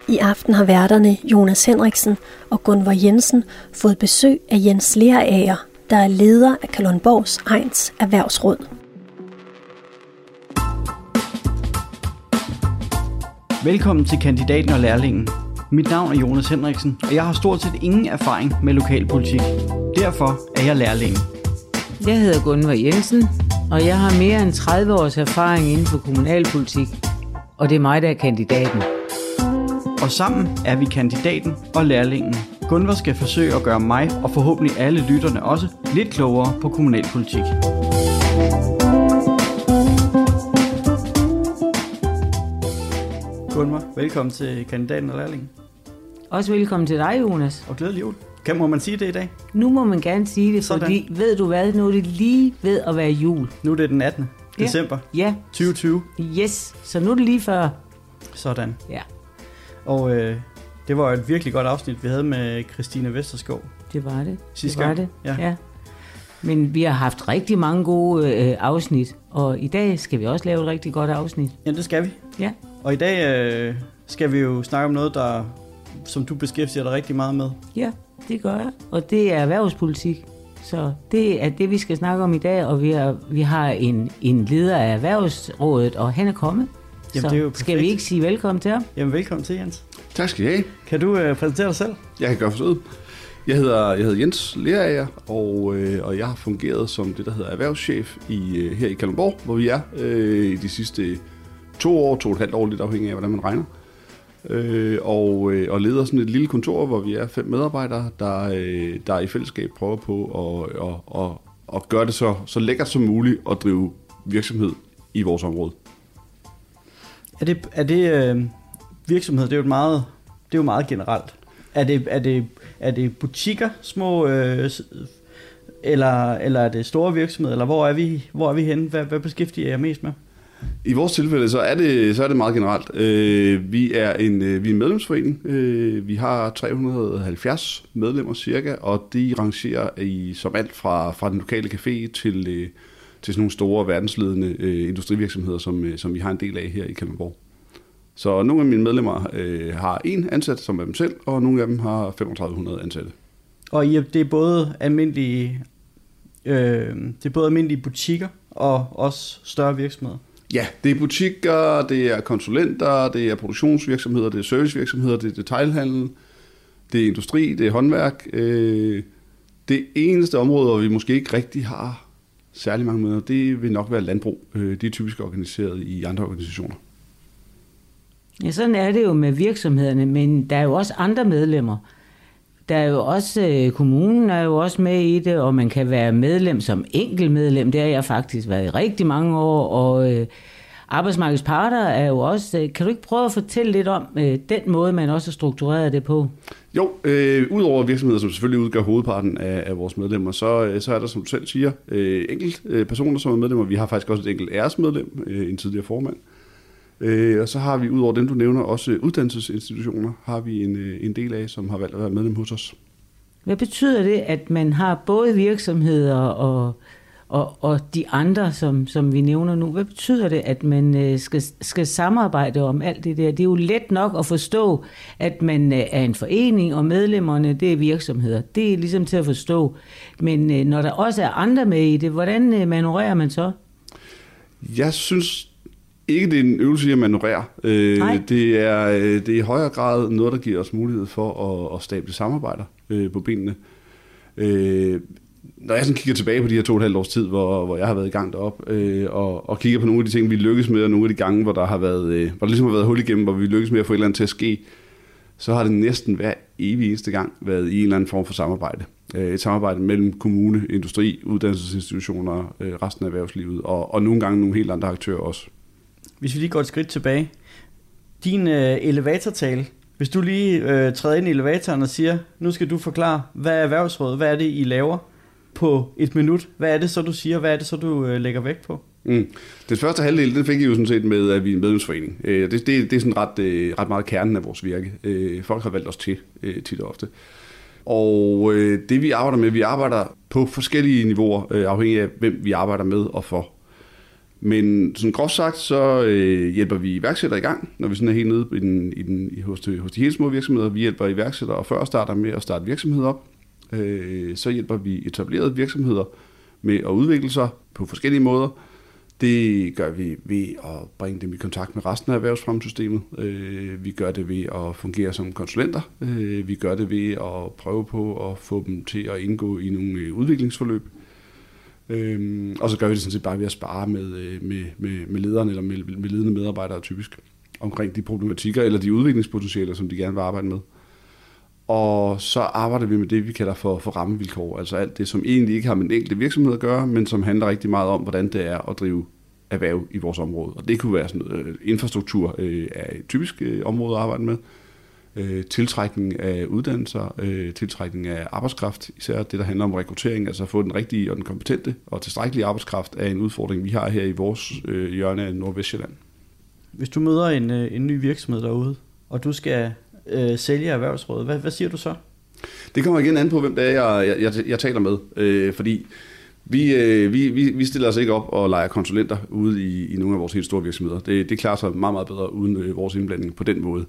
I aften har værterne Jonas Henriksen og Gunvar Jensen fået besøg af Jens Lerager, der er leder af Kalundborgs Ejns Erhvervsråd. Velkommen til kandidaten og lærlingen. Mit navn er Jonas Henriksen, og jeg har stort set ingen erfaring med lokalpolitik. Derfor er jeg lærling. Jeg hedder Gunvar Jensen, og jeg har mere end 30 års erfaring inden for kommunalpolitik. Og det er mig, der er kandidaten. Og sammen er vi kandidaten og lærlingen. Gunvar skal forsøge at gøre mig, og forhåbentlig alle lytterne også, lidt klogere på kommunalpolitik. Gunvar, velkommen til kandidaten og lærlingen. Også velkommen til dig, Jonas. Og glædelig jul. Kan må man sige det i dag? Nu må man gerne sige det, Sådan. fordi ved du hvad, nu er det lige ved at være jul. Nu er det den 18. Ja. december Ja, 2020. yes. Så nu er det lige før. Sådan. Ja, Og øh, det var et virkelig godt afsnit, vi havde med Christine Vesterskov. det var det. Sidste det var gang, det. ja. ja. Men vi har haft rigtig mange gode øh, afsnit, og i dag skal vi også lave et rigtig godt afsnit. Ja, det skal vi. Ja, Og i dag øh, skal vi jo snakke om noget, der, som du beskæftiger dig rigtig meget med. ja, det gør jeg. Og det er erhvervspolitik. Så det er det, vi skal snakke om i dag, og vi har, vi har en, en leder af Erhvervsrådet, og han er kommet. Jamen, så det er jo skal vi ikke sige velkommen til ham? Jamen, velkommen til, Jens. Tak skal I have. Kan du øh, præsentere dig selv? Jeg kan gøre forsøget. Jeg hedder, jeg hedder Jens Lerager, og, øh, og jeg har fungeret som det, der hedder erhvervschef i, øh, her i Kalundborg, hvor vi er øh, i de sidste to år, to og et halvt år, lidt afhængig af, hvordan man regner. Øh, og, øh, og leder sådan et lille kontor, hvor vi er fem medarbejdere, der, øh, der i fællesskab prøver på at, og, og, og gøre det så, så lækkert som muligt at drive virksomhed i vores område. Er det, er det øh, virksomhed, det er jo meget, det er jo meget generelt. Er det, er det, er det butikker, små, øh, eller, eller er det store virksomheder, eller hvor er vi, hvor er vi henne? Hvad, hvad beskæftiger jeg mest med? I vores tilfælde, så er det, så er det meget generelt. Øh, vi, er en, øh, vi er en medlemsforening. Øh, vi har 370 medlemmer cirka, og de rangerer i, som alt fra, fra den lokale café til, øh, til sådan nogle store verdensledende øh, industrivirksomheder, som, øh, som vi har en del af her i Kalundborg. Så nogle af mine medlemmer øh, har en ansat, som er dem selv, og nogle af dem har 3500 ansatte. Og I, det er både almindelige, øh, det er både almindelige butikker og også større virksomheder. Ja, det er butikker, det er konsulenter, det er produktionsvirksomheder, det er servicevirksomheder, det er detailhandel, det er industri, det er håndværk. Øh, det eneste område, hvor vi måske ikke rigtig har særlig mange møder, det vil nok være landbrug. Det de er typisk organiseret i andre organisationer. Ja, sådan er det jo med virksomhederne, men der er jo også andre medlemmer. Der er jo også, øh, kommunen er jo også med i det, og man kan være medlem som enkeltmedlem. Det har jeg faktisk været i rigtig mange år, og øh, arbejdsmarkedets parter er jo også... Øh, kan du ikke prøve at fortælle lidt om øh, den måde, man også har struktureret det på? Jo, øh, udover virksomheder, som selvfølgelig udgør hovedparten af, af vores medlemmer, så, øh, så er der, som du selv siger, øh, enkelt øh, personer, som er medlemmer. Vi har faktisk også et enkelt æresmedlem, øh, en tidligere formand. Øh, og så har vi, udover dem, du nævner, også uddannelsesinstitutioner, har vi en, øh, en del af, som har valgt at være medlem hos os. Hvad betyder det, at man har både virksomheder og, og, og de andre, som, som vi nævner nu? Hvad betyder det, at man øh, skal, skal samarbejde om alt det der? Det er jo let nok at forstå, at man øh, er en forening, og medlemmerne, det er virksomheder. Det er ligesom til at forstå. Men øh, når der også er andre med i det, hvordan øh, manøvrerer man så? Jeg synes ikke, det er en øvelse i at. Øh, Nej. det, er, det er i højere grad noget, der giver os mulighed for at, at stable samarbejder øh, på benene. Øh, når jeg sådan kigger tilbage på de her to og et halvt års tid, hvor, hvor jeg har været i gang derop, øh, og, og kigger på nogle af de ting, vi lykkes med, og nogle af de gange, hvor der har været, øh, hvor der ligesom har været hul igennem, hvor vi lykkes med at få et eller andet til at ske, så har det næsten hver evig eneste gang været i en eller anden form for samarbejde. Øh, et samarbejde mellem kommune, industri, uddannelsesinstitutioner, øh, resten af erhvervslivet, og, og nogle gange nogle helt andre aktører også. Hvis vi lige går et skridt tilbage. Din øh, elevatortale, hvis du lige øh, træder ind i elevatoren og siger, nu skal du forklare, hvad er erhvervsrådet, hvad er det, I laver på et minut? Hvad er det så, du siger, hvad er det så, du øh, lægger vægt på? Mm. Den første halvdel, den fik I jo sådan set med, at vi er en medlemsforening. Øh, det, det, det er sådan ret, øh, ret meget kernen af vores virke. Øh, folk har valgt os til øh, tit og ofte. Og øh, det vi arbejder med, vi arbejder på forskellige niveauer, øh, afhængig af hvem vi arbejder med og for. Men sådan groft sagt, så øh, hjælper vi iværksættere i gang, når vi sådan er helt nede i den, i den, i, hos, de, hos de helt små virksomheder. Vi hjælper iværksættere og før starter med at starte virksomheder op. Øh, så hjælper vi etablerede virksomheder med at udvikle sig på forskellige måder. Det gør vi ved at bringe dem i kontakt med resten af erhvervsfremsystemet. Øh, vi gør det ved at fungere som konsulenter. Øh, vi gør det ved at prøve på at få dem til at indgå i nogle øh, udviklingsforløb. Øhm, og så gør vi det sådan set bare ved at spare med, øh, med, med, med lederen eller med, med ledende medarbejdere typisk omkring de problematikker eller de udviklingspotentialer, som de gerne vil arbejde med. Og så arbejder vi med det, vi kalder for, for rammevilkår, altså alt det, som egentlig ikke har med en enkelt virksomhed at gøre, men som handler rigtig meget om, hvordan det er at drive erhverv i vores område. Og det kunne være sådan noget, infrastruktur øh, er et typisk øh, område at arbejde med, øh, tiltrækning af uddannelser, øh, tiltrækning af arbejdskraft, især det, der handler om rekruttering, altså at få den rigtige og den kompetente og tilstrækkelige arbejdskraft, er en udfordring, vi har her i vores øh, hjørne af Nordvestjylland. Hvis du møder en, øh, en ny virksomhed derude, og du skal øh, sælge erhvervsrådet, hvad, hvad siger du så? Det kommer igen an på, hvem det er, jeg, jeg, jeg, jeg taler med, øh, fordi vi, øh, vi, vi, vi stiller os ikke op og leger konsulenter ude i, i nogle af vores helt store virksomheder. Det, det klarer sig meget, meget bedre uden øh, vores indblanding på den måde.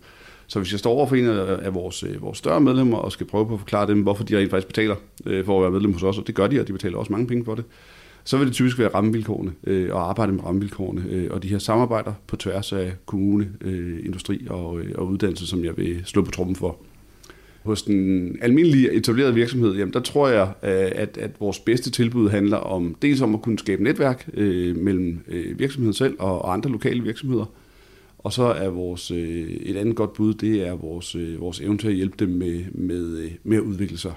Så hvis jeg står over for en af vores, øh, vores større medlemmer og skal prøve på at forklare dem, hvorfor de rent faktisk betaler øh, for at være medlem hos os, og det gør de, og de betaler også mange penge for det, så vil det typisk være rammevilkårene øh, og arbejde med rammevilkårene øh, og de her samarbejder på tværs af kommune, øh, industri og, øh, og uddannelse, som jeg vil slå på trummen for. Hos den almindelige etablerede virksomhed, jamen der tror jeg, øh, at, at vores bedste tilbud handler om dels om at kunne skabe netværk øh, mellem øh, virksomheden selv og, og andre lokale virksomheder. Og så er vores, øh, et andet godt bud, det er vores, øh, vores evne til at hjælpe dem med, med, øh, med at udvikle sig.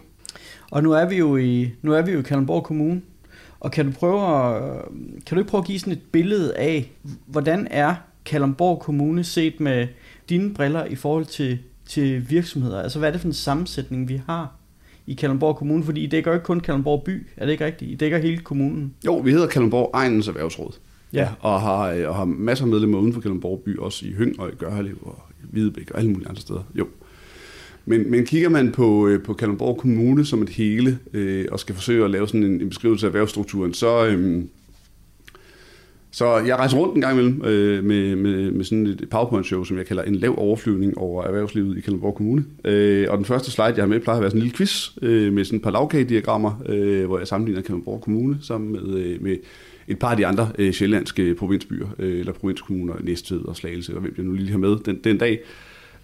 Og nu er vi jo i, nu er vi jo i Kalundborg Kommune, og kan du prøve at, kan du ikke prøve at give sådan et billede af, hvordan er Kalundborg Kommune set med dine briller i forhold til til virksomheder? Altså hvad er det for en sammensætning, vi har i Kalundborg Kommune? Fordi I dækker jo ikke kun Kalundborg by, er det ikke rigtigt? I dækker hele kommunen. Jo, vi hedder Kalundborg Egnens Erhvervsråd. Ja. Og har, og har masser af medlemmer uden for Kalundborg by, også i Høng og i Gørlev og i Hvidebæk og alle mulige andre steder. Jo. Men, men kigger man på, øh, på Kalundborg Kommune som et hele, øh, og skal forsøge at lave sådan en, en beskrivelse af erhvervsstrukturen, så, øh, så jeg rejser rundt en gang imellem øh, med, med, med sådan et PowerPoint-show, som jeg kalder en lav overflyvning over erhvervslivet i Kalundborg Kommune. Øh, og den første slide, jeg har med, plejer at være sådan en lille quiz øh, med sådan et par lavkagediagrammer, øh, hvor jeg sammenligner Kalundborg Kommune sammen med, øh, med et par af de andre øh, sjællandske provinsbyer, øh, eller provinskommuner, Næstved og Slagelse, og hvem jeg nu lige har med den, den dag.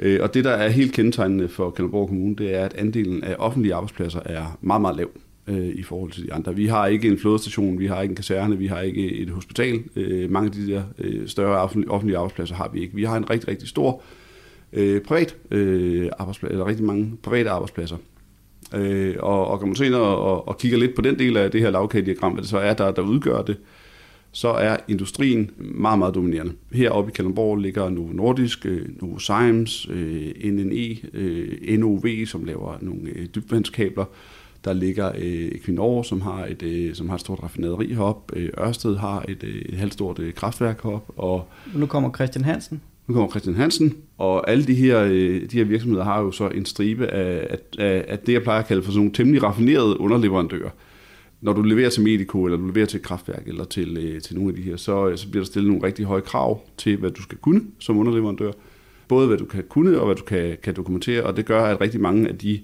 Øh, og det, der er helt kendetegnende for Kalundborg Kommune, det er, at andelen af offentlige arbejdspladser er meget, meget lav øh, i forhold til de andre. Vi har ikke en flådestation, vi har ikke en kaserne, vi har ikke et hospital. Øh, mange af de der øh, større offentlige arbejdspladser har vi ikke. Vi har en rigtig, rigtig stor øh, privat øh, arbejdsplads, eller rigtig mange private arbejdspladser. Øh, og, og kan man se når og, og kigger lidt på den del af det her lavkagediagram, hvad det så er, der, der udgør det, så er industrien meget, meget dominerende. Heroppe i Kalundborg ligger Novo Nordisk, øh, Novo Science, øh, NNE, øh, NOV, som laver nogle dybvandskabler, der ligger Equinor, som har et, som har et stort raffinaderi heroppe. Ørsted har et, et halvt øh, kraftværk heroppe. Og nu kommer Christian Hansen. Nu kommer Christian Hansen, og alle de her, de her virksomheder har jo så en stribe af, af, af det, jeg plejer at kalde for sådan nogle temmelig raffinerede underleverandører. Når du leverer til Medico, eller du leverer til et kraftværk, eller til, øh, til nogle af de her, så, øh, så bliver der stillet nogle rigtig høje krav til, hvad du skal kunne som underleverandør. Både hvad du kan kunne, og hvad du kan, kan dokumentere, og det gør, at rigtig mange af de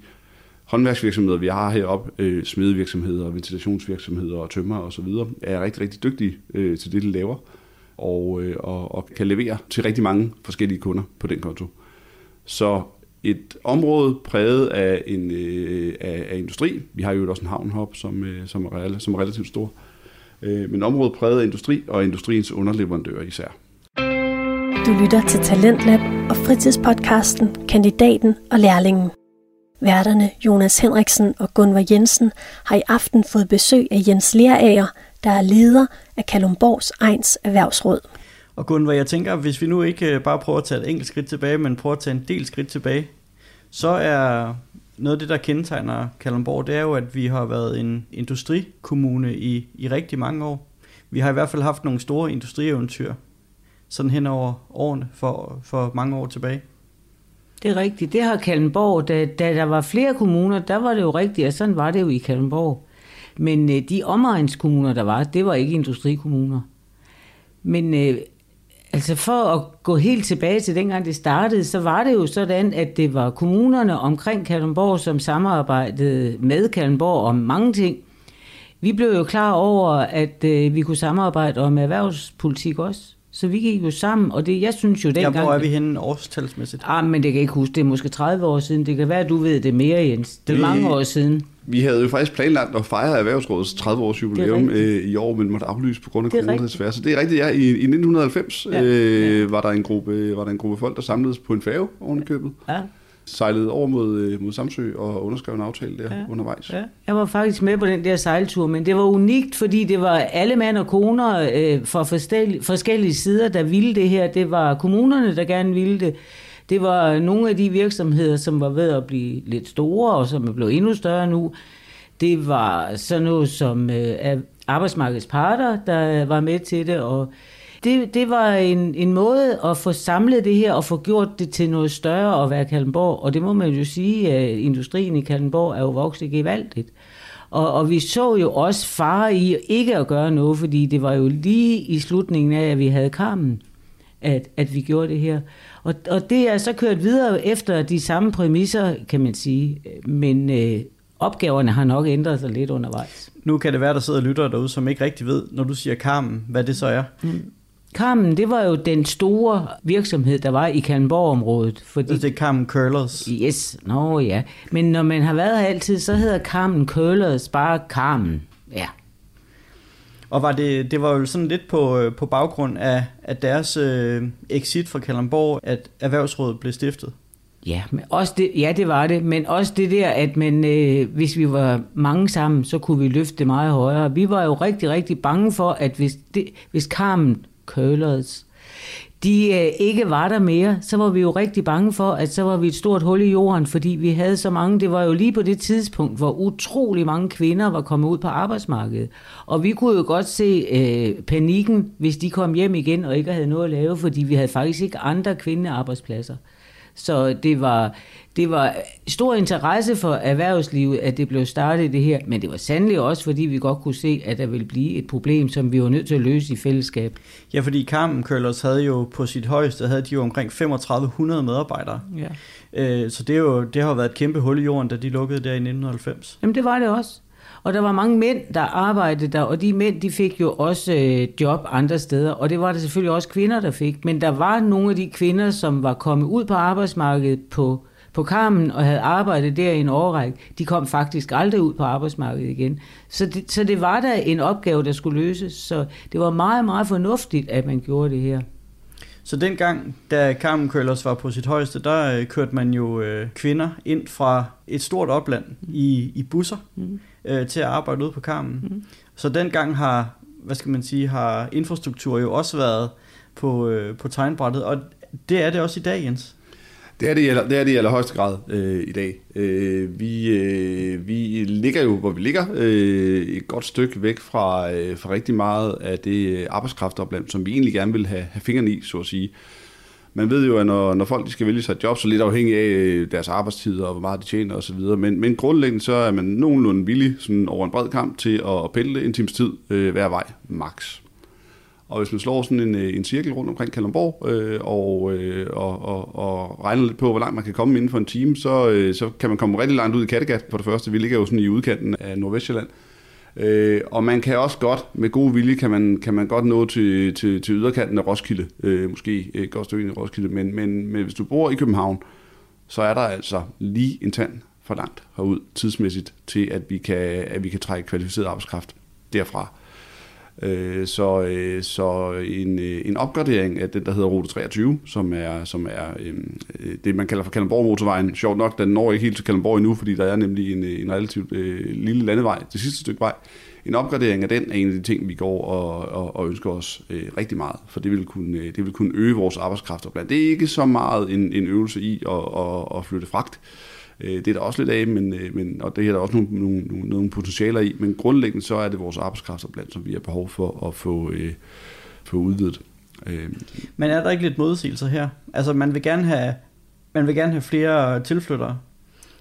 håndværksvirksomheder, vi har heroppe, øh, smedevirksomheder, ventilationsvirksomheder og tømmer og så videre, er rigtig, rigtig dygtige øh, til det, de laver, og, øh, og, og kan levere til rigtig mange forskellige kunder på den konto. Så et område præget af, en, øh, af, af industri, vi har jo også en havn som, øh, som, er, som er relativt stor, øh, men området præget af industri og industriens underleverandører især. Du lytter til Talentlab og fritidspodcasten Kandidaten og Lærlingen. Værterne Jonas Henriksen og Gunvar Jensen har i aften fået besøg af Jens Lerager, der er leder af Kalumborgs Ejens Erhvervsråd. Og Gunvar, jeg tænker, hvis vi nu ikke øh, bare prøver at tage et enkelt skridt tilbage, men prøver at tage en del skridt tilbage, så er noget af det, der kendetegner Kalundborg, det er jo, at vi har været en industrikommune i, i rigtig mange år. Vi har i hvert fald haft nogle store industrieventyr, sådan hen over årene for, for mange år tilbage. Det er rigtigt. Det har Kalundborg, da, da der var flere kommuner, der var det jo rigtigt, og sådan var det jo i Kalundborg. Men øh, de omegnskommuner, der var, det var ikke industrikommuner. Men øh, altså for at gå helt tilbage til dengang det startede, så var det jo sådan, at det var kommunerne omkring Kalundborg, som samarbejdede med Kalundborg om mange ting. Vi blev jo klar over, at øh, vi kunne samarbejde om erhvervspolitik også. Så vi gik jo sammen, og det, jeg synes jo dengang... Ja, hvor er vi henne årstalsmæssigt? Ah, men det kan jeg ikke huske, det er måske 30 år siden. Det kan være, at du ved det mere, Jens. Det er mange år siden. Vi havde jo faktisk planlagt at fejre Erhvervsrådets 30-års jubilæum øh, i år, men måtte aflyse på grund af corona desværre. Så det er rigtigt, ja. I, i 1990 ja, øh, ja. Var, der en gruppe, var der en gruppe folk, der samledes på en færge oven i købet. Ja sejlede over mod, øh, mod Samsø og underskrev en aftale der ja. undervejs. Ja. Jeg var faktisk med på den der sejltur, men det var unikt, fordi det var alle mand og koner øh, fra forskellige, forskellige sider, der ville det her. Det var kommunerne, der gerne ville det. Det var nogle af de virksomheder, som var ved at blive lidt store, og som er blevet endnu større nu. Det var sådan noget som øh, arbejdsmarkedets parter, der var med til det, og det, det var en, en måde at få samlet det her og få gjort det til noget større at være Kalmborg. Og det må man jo sige, at industrien i Kalmborg er jo vokset gevaldigt. Og, og vi så jo også fare i ikke at gøre noget, fordi det var jo lige i slutningen af, at vi havde Carmen, at, at vi gjorde det her. Og, og det er så kørt videre efter de samme præmisser, kan man sige. Men øh, opgaverne har nok ændret sig lidt undervejs. Nu kan det være, der sidder lyttere derude, som ikke rigtig ved, når du siger Carmen, hvad det så er. Mm. Carmen, det var jo den store virksomhed, der var i Kalmborg-området. Fordi... Det er Carmen Curlers? Yes, nå no, ja. Men når man har været her altid, så hedder Carmen Curlers bare Carmen. Ja. Og var det, det var jo sådan lidt på, øh, på baggrund af, af deres øh, exit fra Kalundborg, at erhvervsrådet blev stiftet? Ja, men også det, ja, det var det. Men også det der, at man, øh, hvis vi var mange sammen, så kunne vi løfte det meget højere. Vi var jo rigtig, rigtig bange for, at hvis, det, hvis Carmen curlers, de øh, ikke var der mere, så var vi jo rigtig bange for, at så var vi et stort hul i jorden, fordi vi havde så mange, det var jo lige på det tidspunkt, hvor utrolig mange kvinder var kommet ud på arbejdsmarkedet. Og vi kunne jo godt se øh, panikken, hvis de kom hjem igen og ikke havde noget at lave, fordi vi havde faktisk ikke andre kvindearbejdspladser. Så det var, det var stor interesse for erhvervslivet, at det blev startet det her, men det var sandelig også, fordi vi godt kunne se, at der ville blive et problem, som vi var nødt til at løse i fællesskab. Ja, fordi Carmen Curlers havde jo på sit højeste, havde de jo omkring 3500 medarbejdere. Ja. Øh, så det, er jo, det har jo været et kæmpe hul i jorden, da de lukkede der i 1990. Jamen det var det også. Og der var mange mænd, der arbejdede der, og de mænd, de fik jo også øh, job andre steder, og det var der selvfølgelig også kvinder, der fik. Men der var nogle af de kvinder, som var kommet ud på arbejdsmarkedet på på Carmen og havde arbejdet der i en årrække, de kom faktisk aldrig ud på arbejdsmarkedet igen. Så det, så det var der en opgave, der skulle løses. Så det var meget, meget fornuftigt, at man gjorde det her. Så dengang, da Carmen Køllers var på sit højeste, der øh, kørte man jo øh, kvinder ind fra et stort opland mm. i, i busser mm. øh, til at arbejde ude på Carmen. Mm. Så dengang har, hvad skal man sige, har infrastruktur jo også været på, øh, på tegnbrættet, og det er det også i dag, Jens. Det er det, i, det er det i allerhøjeste grad øh, i dag. Øh, vi, øh, vi ligger jo, hvor vi ligger, øh, et godt stykke væk fra, øh, fra rigtig meget af det øh, arbejdskraftopland, som vi egentlig gerne vil have, have fingrene i, så at sige. Man ved jo, at når, når folk de skal vælge sig et job, så lidt afhængig af øh, deres arbejdstider og hvor meget de tjener osv., men, men grundlæggende så er man nogenlunde villig sådan over en bred kamp til at pendle en times tid øh, hver vej, max. Og hvis man slår sådan en, øh, en cirkel rundt omkring Kalundborg øh, og, øh, og, og, og regner lidt på, hvor langt man kan komme inden for en time, så, øh, så kan man komme rigtig langt ud i Kattegat for det første. Vi ligger jo sådan i udkanten af Nordvestjylland. Øh, og man kan også godt, med god vilje, kan man, kan man godt nå til, til, til yderkanten af Roskilde. Øh, måske et godt stykke i Roskilde. Men, men, men hvis du bor i København, så er der altså lige en tand for langt herud tidsmæssigt til, at vi kan, at vi kan trække kvalificeret arbejdskraft derfra. Øh, så, øh, så en, øh, en opgradering af den, der hedder Rute 23, som er, som er øhm, øh, det, man kalder for Kalundborg Motorvejen. Sjovt nok, den når ikke helt til Kalundborg endnu, fordi der er nemlig en, øh, en relativt øh, lille landevej, det sidste stykke vej. En opgradering af den er en af de ting, vi går og, og, og ønsker os øh, rigtig meget, for det vil, kunne, øh, det vil kunne øge vores arbejdskraft. blandt. Det er ikke så meget en, en øvelse i at, at, at flytte fragt, Øh, det er der også lidt af, men, øh, men, og det er der også nogle, nogle, nogle, nogle potentialer i, men grundlæggende så er det vores arbejdskraftopland, som vi har behov for at få, øh, få udvidet. Øh. Men er der ikke lidt modsigelser her? Altså man vil gerne have, man vil gerne have flere tilflyttere,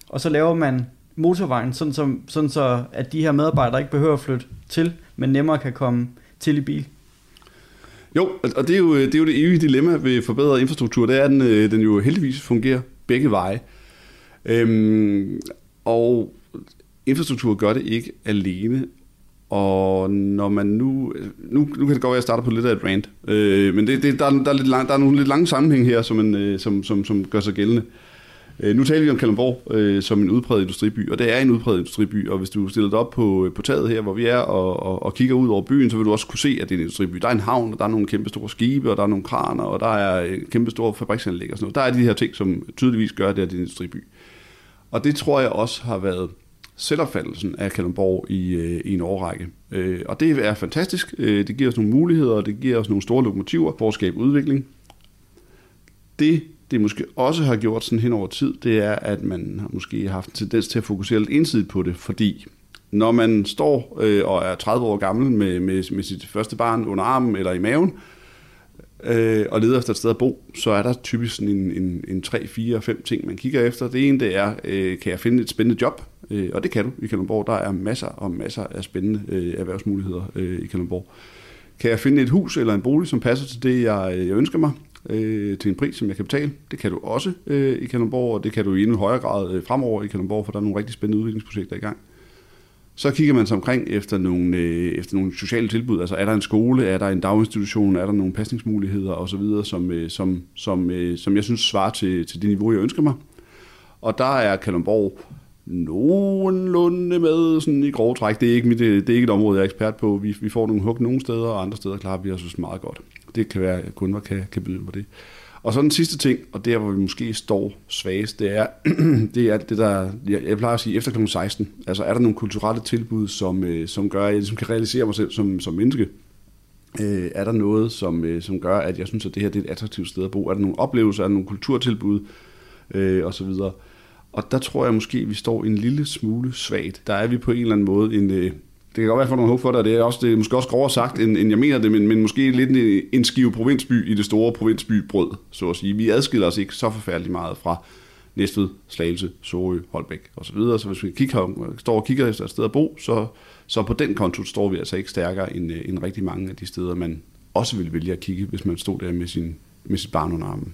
og så laver man motorvejen, sådan, som, sådan så at de her medarbejdere ikke behøver at flytte til, men nemmere kan komme til i bil. Jo, og det er jo det, er jo det evige dilemma ved forbedret infrastruktur, det er, at den, øh, den jo heldigvis fungerer begge veje. Øhm, og infrastruktur gør det ikke alene. Og når man nu, nu, nu kan det godt være, at jeg starter på lidt af et rant, øh, men det, det, der, der, er lidt lang, der er nogle lidt lange sammenhæng her, som, en, øh, som, som, som gør sig gældende. Øh, nu taler vi om Kalundborg øh, som en udpræget industriby, og det er en udpræget industriby, og hvis du stiller dig op på, øh, på taget her, hvor vi er, og, og, og kigger ud over byen, så vil du også kunne se, at det er en industriby. Der er en havn, og der er nogle kæmpe store skibe, og der er nogle kraner, og der er øh, kæmpe store fabriksanlæg og sådan noget. Der er de her ting, som tydeligvis gør, at det er en industriby. Og det tror jeg også har været selvopfattelsen af Kalundborg i, øh, i en årrække. Øh, og det er fantastisk. Øh, det giver os nogle muligheder, og det giver os nogle store lokomotiver for at skabe udvikling. Det, det måske også har gjort sådan hen over tid, det er, at man har måske haft en tendens til at fokusere lidt ensidigt på det, fordi når man står øh, og er 30 år gammel med, med, med sit første barn under armen eller i maven, øh, øh, og leder efter et sted at bo, så er der typisk sådan en, en, en 3, 4, 5 ting, man kigger efter. Det ene, det er, øh, kan jeg finde et spændende job? Øh, og det kan du i Kalundborg. Der er masser og masser af spændende øh, erhvervsmuligheder øh, i Kalundborg. Kan jeg finde et hus eller en bolig, som passer til det, jeg, øh, jeg ønsker mig, øh, til en pris, som jeg kan betale? Det kan du også øh, i Kalundborg, og det kan du i endnu højere grad øh, fremover i Kalundborg, for der er nogle rigtig spændende udviklingsprojekter i gang. Så kigger man sig omkring efter nogle, øh, efter nogle sociale tilbud. Altså er der en skole, er der en daginstitution, er der nogle pasningsmuligheder osv., som, øh, som, som, øh, som jeg synes svarer til, til det niveau, jeg ønsker mig. Og der er Kalundborg nogenlunde med sådan i grove træk. Det er ikke, mit, øh, det er ikke et område, jeg er ekspert på. Vi, vi får nogle hug nogle steder, og andre steder klarer vi os meget godt. Det kan være, at kunder kan, kan byde på det. Og så den sidste ting, og der hvor vi måske står svagest, det er, det er det der, jeg, jeg plejer at sige, efter kl. 16. Altså er der nogle kulturelle tilbud, som, øh, som gør, at jeg ligesom kan realisere mig selv som, som menneske? Øh, er der noget, som, øh, som gør, at jeg synes, at det her det er et attraktivt sted at bo? Er der nogle oplevelser, er der nogle kulturtilbud, øh, og så videre? Og der tror jeg måske, at vi står en lille smule svagt. Der er vi på en eller anden måde en, øh, det kan godt være, at jeg får nogle håb for dig, det er, også, det er måske også grovere sagt, end, end jeg mener det, men, men måske lidt en, en skive provinsby i det store provinsbybrød, så at sige. Vi adskiller os ikke så forfærdeligt meget fra Næstved, Slagelse, Sorø, Holbæk osv. Så, videre. så hvis vi kigger, står og kigger efter et sted at bo, så, så på den konto står vi altså ikke stærkere end, øh, end rigtig mange af de steder, man også vil vælge at kigge, hvis man stod der med, sin, med sit barn under armen.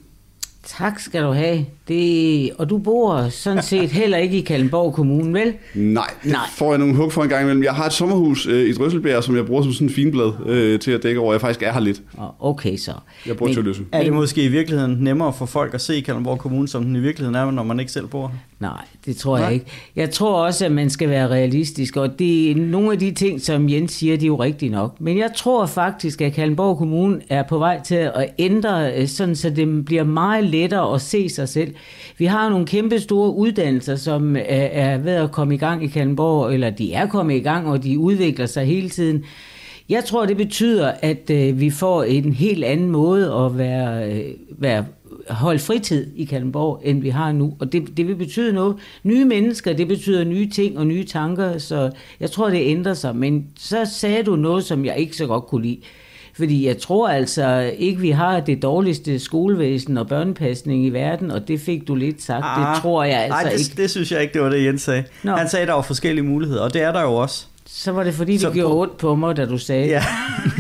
Tak skal du have. Det, og du bor sådan set heller ikke i Kalmborg Kommune, vel? Nej, det Nej. får jeg nogle hug for en gang imellem. Jeg har et sommerhus øh, i Drøsselbjerg, som jeg bruger som sådan en finblad øh, til at dække over. Jeg faktisk er her lidt. Okay så. Jeg bor til løse. Er det måske i virkeligheden nemmere for folk at se Kalundborg Kommune, som den i virkeligheden er, når man ikke selv bor Nej, det tror Nej. jeg ikke. Jeg tror også, at man skal være realistisk, og det er nogle af de ting, som Jens siger, de er jo rigtige nok. Men jeg tror faktisk, at Kalundborg Kommune er på vej til at ændre, øh, sådan så det bliver meget lettere at se sig selv. Vi har nogle kæmpe store uddannelser, som er, er ved at komme i gang i Kalundborg, eller de er kommet i gang, og de udvikler sig hele tiden. Jeg tror, det betyder, at øh, vi får en helt anden måde at være, øh, være holde fritid i Kalundborg, end vi har nu. Og det, det vil betyde noget. Nye mennesker, det betyder nye ting og nye tanker, så jeg tror, det ændrer sig. Men så sagde du noget, som jeg ikke så godt kunne lide. Fordi jeg tror altså ikke, vi har det dårligste skolevæsen og børnepasning i verden, og det fik du lidt sagt. Ah, det tror jeg altså nej, det, ikke. det synes jeg ikke, det var det, Jens sagde. Nå. Han sagde, at der var forskellige muligheder, og det er der jo også. Så var det fordi, det gjorde ondt på mig, da du sagde Ja,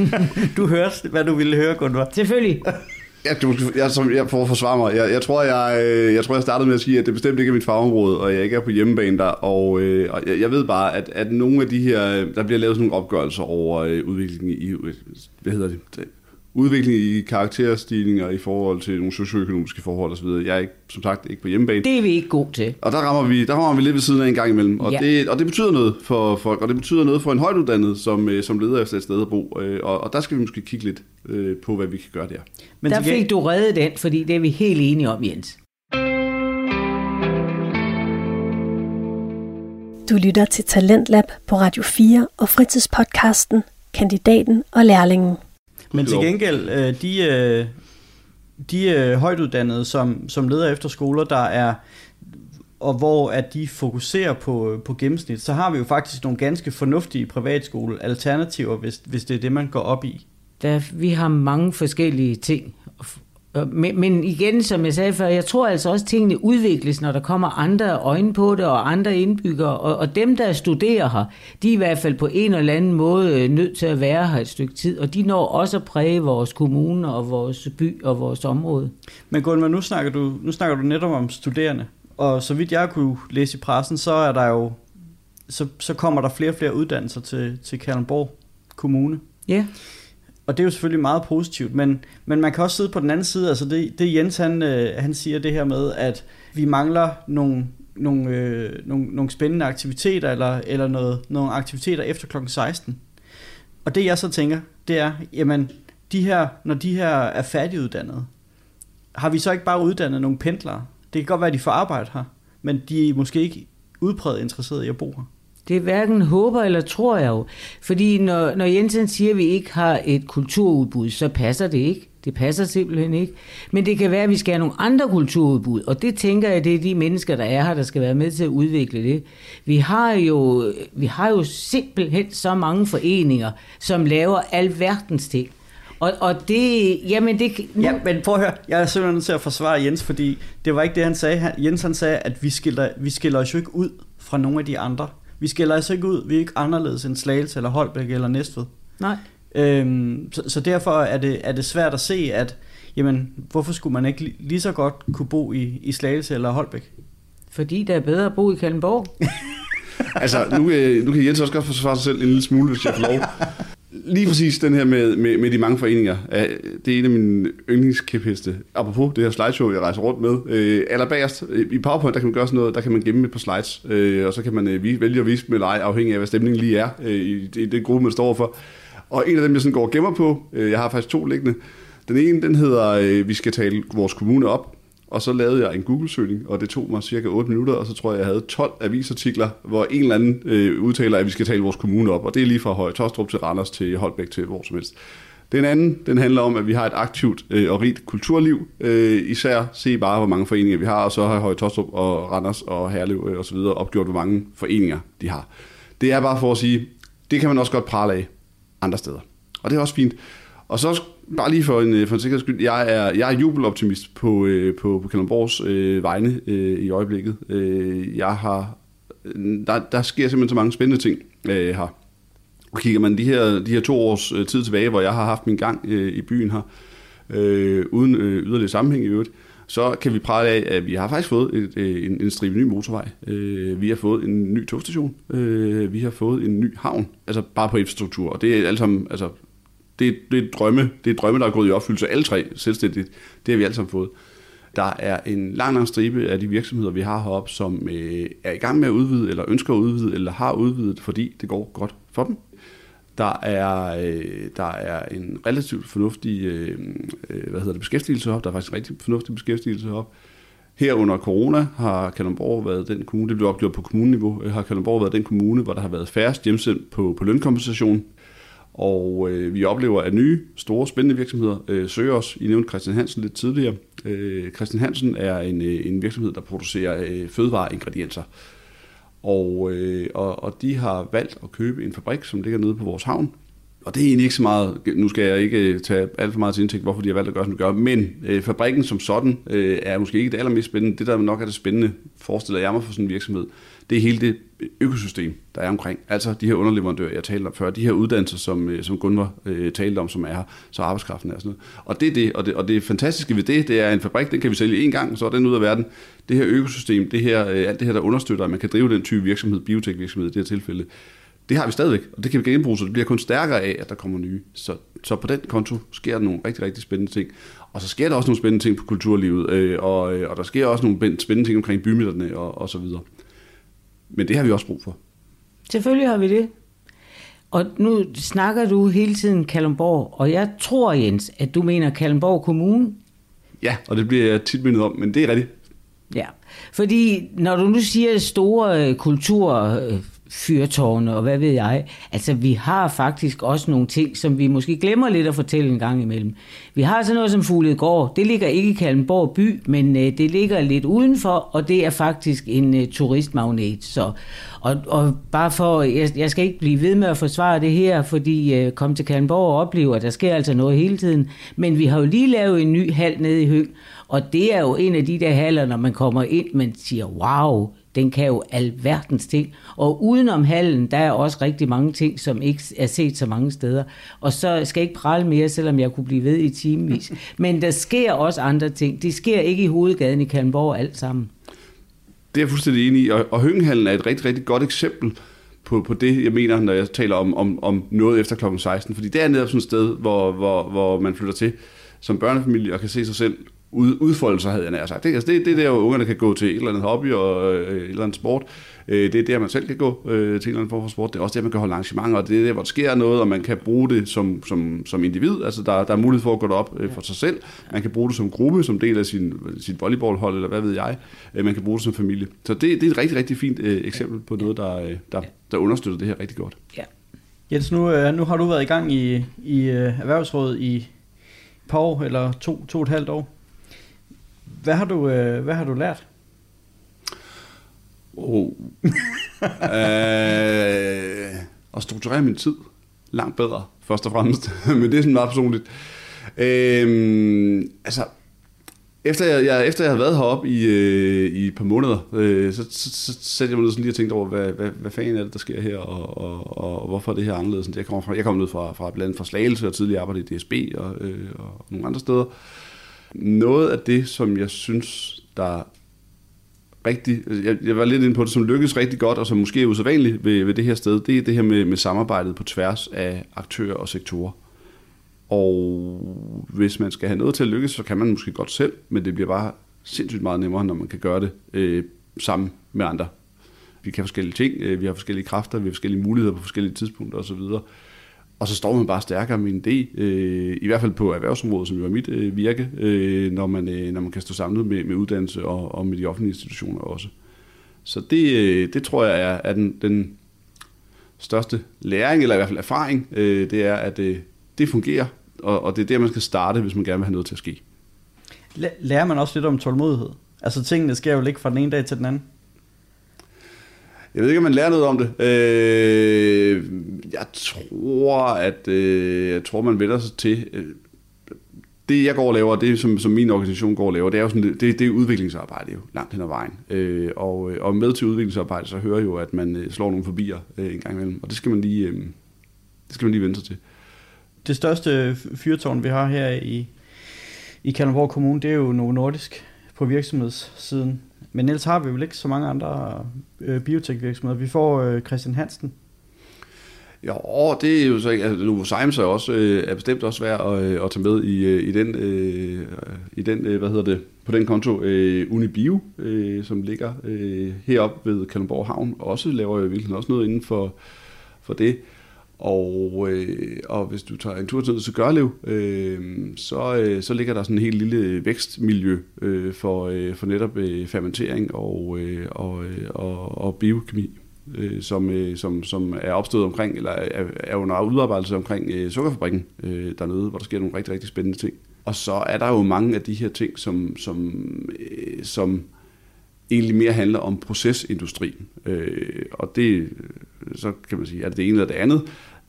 du hørte, hvad du ville høre, Gunvar. Selvfølgelig. Ja, du, jeg, som, jeg får forsvare mig. Jeg, jeg, tror, jeg, øh, jeg tror, jeg startede med at sige, at det bestemt ikke er mit fagområde, og jeg ikke er på hjemmebane der. Og, øh, og jeg, jeg ved bare, at, at nogle af de her, der bliver lavet sådan nogle opgørelser over øh, udviklingen i, øh, hvad hedder det, udvikling i karakterstigninger i forhold til nogle socioøkonomiske forhold osv. Jeg er ikke, som sagt ikke på hjemmebane. Det er vi ikke god til. Og der rammer vi, der rammer vi lidt ved siden af en gang imellem. Og, Ja. det, og det betyder noget for folk, og det betyder noget for en højtuddannet, som, øh, som leder efter et sted at bo. Øh, Og, og der skal vi måske kigge lidt øh, på, hvad vi kan gøre der. Men Der fik du reddet den, fordi det er vi helt enige om, Jens. Du lytter til Talentlab på Radio 4 og fritidspodcasten Kandidaten og Lærlingen. Men til gengæld, øh, de, øh, de øh, højtuddannede, som, som leder efter skoler, der er og hvor at de fokuserer på, på gennemsnit, så har vi jo faktisk nogle ganske fornuftige privatskole alternativer, hvis, hvis det er det, man går op i. Der, vi har mange forskellige ting. Og- Men, men igen, som jeg sagde før, jeg tror altså også, at tingene udvikles, når der kommer andre øjne på det, og andre indbyggere. Og, og dem, der studerer her, de er i hvert fald på en eller anden måde øh, nødt til at være her et stykke tid. Og de når også at præge vores kommune og vores by og vores område. Men Gunvar, nu snakker du, nu snakker du netop om studerende, og så vidt jeg kunne læse i pressen, så er der jo så, så kommer der flere og flere uddannelser til, til Kalundborg Kommune. Ja, og det er jo selvfølgelig meget positivt, men, men man kan også sidde på den anden side. Altså det, det Jens han, øh, han siger det her med, at vi mangler nogle, nogle, øh, nogle, nogle spændende aktiviteter, eller, eller noget, nogle aktiviteter efter kl. 16. Og det jeg så tænker, det er, jamen, de her, når de her er færdiguddannede, har vi så ikke bare uddannet nogle pendlere? Det kan godt være, at de får arbejde her, men de er måske ikke udpræget interesserede i at bo her. Det er hverken håber eller tror jeg jo. Fordi når, når Jensen siger, at vi ikke har et kulturudbud, så passer det ikke. Det passer simpelthen ikke. Men det kan være, at vi skal have nogle andre kulturudbud, og det tænker jeg, det er de mennesker, der er her, der skal være med til at udvikle det. Vi har jo, vi har jo simpelthen så mange foreninger, som laver alverdens ting. Og, og det, jamen det... Nu, Ja, men prøv at høre, jeg er simpelthen nødt til at forsvare Jens, fordi det var ikke det, han sagde. Han, Jens han sagde, at vi skiller, vi skiller os jo ikke ud fra nogle af de andre. Vi skiller os ikke ud, vi er ikke anderledes end Slagelse eller Holbæk eller Næstved. Nej. Øhm, så, så derfor er det, er det svært at se, at jamen, hvorfor skulle man ikke li- lige så godt kunne bo i, i Slagelse eller Holbæk? Fordi det er bedre at bo i Kalundborg. Altså, nu, øh, nu kan Jens også godt forsvare sig selv en lille smule, hvis jeg får lov. Lige præcis den her med, med, med de mange foreninger, det er en af mine yndlingskæpheste. Apropos det her slideshow, jeg rejser rundt med. Øh, allerbagerst, øh, i PowerPoint, der kan man gøre sådan noget, der kan man gemme et par slides, øh, og så kan man øh, vælge at vise dem eller ej, afhængig af, hvad stemningen lige er øh, i, i det gruppe, man står for. Og en af dem, jeg sådan går og gemmer på, øh, jeg har faktisk to liggende. Den ene, den hedder, øh, vi skal tale vores kommune op. Og så lavede jeg en Google-søgning, og det tog mig cirka 8 minutter, og så tror jeg, jeg havde 12 avisartikler, hvor en eller anden øh, udtaler, at vi skal tale vores kommune op. Og det er lige fra Høje Tostrup til Randers til Holbæk til hvor som helst. Den anden, den handler om, at vi har et aktivt øh, og rigt kulturliv. Øh, især se bare, hvor mange foreninger vi har, og så har Høje Tostrup og Randers og Herlev øh, og så videre opgjort, hvor mange foreninger de har. Det er bare for at sige, det kan man også godt prale af andre steder. Og det er også fint. Og så bare lige for en, øh, for en sikkerheds skyld, jeg er, jeg er jubeloptimist på, øh, på, på Kalundborgs øh, vegne øh, i øjeblikket. Øh, jeg har, der, der sker simpelthen så mange spændende ting øh, her. Og kigger man de her, de her to års øh, tid tilbage, hvor jeg har haft min gang øh, i byen her, øh, uden øh, yderligere sammenhæng i øvrigt, så kan vi prale af, at vi har faktisk fået et, øh, en, en stribe ny motorvej. Øh, vi har fået en ny togstation. Øh, vi har fået en ny havn. Altså bare på infrastruktur. Og det er alt sammen, altså, det, er- det er drømme. Det er drømme, der er gået i opfyldelse. Alle tre selvstændigt. Det har vi alle sammen fået. Der er en lang, lang stribe af de virksomheder, vi har heroppe, som øh, er i gang med at udvide, eller ønsker at udvide, eller har udvidet, fordi det går godt for dem. Der er, øh, der er en relativt fornuftig øh, øh hvad hedder det, beskæftigelse op. Der er faktisk en rigtig fornuftig beskæftigelse op. Her under corona har Kalundborg været den kommune, det blev opgjort på kommuneniveau, øh, har Kalundborg været den kommune, hvor der har været færrest hjemsendt på, på lønkompensation. Og øh, vi oplever, at nye, store, spændende virksomheder øh, søger os. I nævnte Christian Hansen lidt tidligere. Øh, Christian Hansen er en, øh, en virksomhed, der producerer øh, fødevareingredienser. Og, øh, og, og de har valgt at købe en fabrik, som ligger nede på vores havn. Og det er egentlig ikke så meget, nu skal jeg ikke øh, tage alt for meget til indtægt, hvorfor de har valgt at gøre, som de gør, men øh, fabrikken som sådan øh, er måske ikke det allermest spændende. Det, der nok er det spændende, forestiller jeg mig for sådan en virksomhed, det er hele det økosystem, der er omkring. Altså de her underleverandører, jeg talte om før, de her uddannelser, som, øh, som Gunvar øh, talte om, som er her, så arbejdskraften er sådan noget. Og det er det, og det, og det fantastiske ved det, det er en fabrik, den kan vi sælge én gang, så er den ud af verden. Det her økosystem, det her, øh, alt det her, der understøtter, at man kan drive den type virksomhed, biotekvirksomhed i det her tilfælde, det har vi stadigvæk, og det kan vi genbruge, så det bliver kun stærkere af, at der kommer nye. Så, så på den konto sker der nogle rigtig, rigtig spændende ting. Og så sker der også nogle spændende ting på kulturlivet, øh, og, øh, og der sker også nogle spændende ting omkring bymidterne og, og så videre. Men det har vi også brug for. Selvfølgelig har vi det. Og nu snakker du hele tiden Kalundborg, og jeg tror, Jens, at du mener Kalundborg Kommune. Ja, og det bliver jeg tit mindet om, men det er rigtigt. Ja, fordi når du nu siger store øh, fyrtårne og hvad ved jeg, altså vi har faktisk også nogle ting, som vi måske glemmer lidt at fortælle en gang imellem. Vi har sådan noget som Fugledgård. Det ligger ikke i Kalmborg by, men øh, det ligger lidt udenfor, og det er faktisk en øh, turistmagnet. Så, og, og bare for, jeg, jeg skal ikke blive ved med at forsvare det her, fordi øh, kom til Kalmborg og opleve, at der sker altså noget hele tiden. Men vi har jo lige lavet en ny hal nede i Høng, og det er jo en af de der haller, når man kommer ind, man siger, wow, den kan jo alverdens ting. Og udenom hallen, der er også rigtig mange ting, som ikke er set så mange steder. Og så skal jeg ikke prale mere, selvom jeg kunne blive ved i timevis. Men der sker også andre ting. Det sker ikke i hovedgaden i Kalmborg alt sammen. Det er jeg fuldstændig enig i, og, og Høngenhallen er et rigtig, rigtig godt eksempel på, på det, jeg mener, når jeg taler om, om, om noget efter kl. 16. Fordi det er netop sådan et sted, hvor, hvor, hvor man flytter til som børnefamilie og kan se sig selv ud, udfoldelser, havde jeg nær sagt. Det, altså det, det er der, hvor ungerne kan gå til et eller andet hobby og øh, et eller andet sport. Øh, det er der, man selv kan gå øh, til en eller anden form for sport. Det er også der, man kan holde arrangementer, og det er der, hvor der sker noget, og man kan bruge det som, som, som individ. Altså, der, der er mulighed for at gå derop øh, for sig selv. Man kan bruge det som gruppe, som del af sin, sit volleyballhold, eller hvad ved jeg. Øh, man kan bruge det som familie. Så det, det er et rigtig, rigtig fint øh, eksempel på noget, der, øh, der, der understøtter det her rigtig godt. Ja. Jens, nu, øh, nu har du været i gang i, i øh, Erhvervsrådet i et par år, eller to, to og et halvt år. Hvad har du, øh, hvad har du lært? Oh. øh, at strukturere min tid langt bedre, først og fremmest. Men det er sådan meget personligt. Øh, altså, efter jeg, jeg, efter jeg havde været heroppe i, øh, i et par måneder, øh, så, så, så satte jeg mig ned sådan lige og tænkte over, hvad, hvad, hvad fanden er det, der sker her, og, og, og, og hvorfor er det her anderledes? Jeg kommer, fra, jeg kommer ned fra, fra blandt andet fra Slagelse, og tidligere arbejdede i DSB og, øh, og nogle andre steder. Noget af det, som jeg synes, der rigtig, altså, jeg, jeg var lidt inde på det, som lykkedes rigtig godt, og som måske er usædvanligt ved, ved det her sted, det er det her med, med samarbejdet på tværs af aktører og sektorer. Og hvis man skal have noget til at lykkes, så kan man måske godt selv, men det bliver bare sindssygt meget nemmere, når man kan gøre det øh, sammen med andre. Vi kan forskellige ting, øh, vi har forskellige kræfter, vi har forskellige muligheder på forskellige tidspunkter osv. Og så står man bare stærkere med en idé, øh, i hvert fald på erhvervsområdet, som jo er mit øh, virke, øh, når, man, øh, når man kan stå samlet med, med uddannelse og, og med de offentlige institutioner også. Så det, øh, det tror jeg er, er den, den største læring, eller i hvert fald erfaring, øh, det er, at øh, det fungerer, og, og det er der, man skal starte, hvis man gerne vil have noget til at ske. Lærer man også lidt om tålmodighed? Altså tingene sker jo ikke fra den ene dag til den anden. Jeg ved ikke, om man lærer noget om det. Øh, jeg tror, at øh, jeg tror, man vender sig til. Øh, det, jeg går og laver, det som, som min organisation går og laver, det er jo sådan, det, det er udviklingsarbejde jo, langt hen ad vejen. Øh, og, øh, og med til udviklingsarbejde, så hører jo, at man øh, slår nogle forbier øh, en gang imellem. Og det skal man lige, øh, det skal man lige vende sig til. Det største fyrtårn, vi har her i, i Kalundborg Kommune, det er jo Novo Nordisk på virksomhedssiden. Men ellers har vi vel ikke så mange andre øh, biotekvirksomheder. Vi får øh, Christian Hansen. Ja, det er jo så ikke, altså Novo Science er, også, øh, er bestemt også værd at, øh, at tage med i, øh, i den, øh, i den øh, hvad hedder det, på den konto. Øh, Unibio, øh, som ligger øh, heroppe ved Kalundborg Havn, også laver jo virkelig også noget inden for, for det. Og, øh, og hvis du tager en tur til Gørlev, øh, så, øh, så ligger der sådan en helt lille vækstmiljø øh, for, øh, for netop øh, fermentering og, øh, og, øh, og, og biokemi, øh, som, øh, som, som er opstået omkring, eller er, er under udarbejdelse omkring øh, sukkerfabrikken øh, dernede, hvor der sker nogle rigtig, rigtig spændende ting. Og så er der jo mange af de her ting, som, som, øh, som egentlig mere handler om procesindustrien. Øh, og det, så kan man sige, er det det ene eller det andet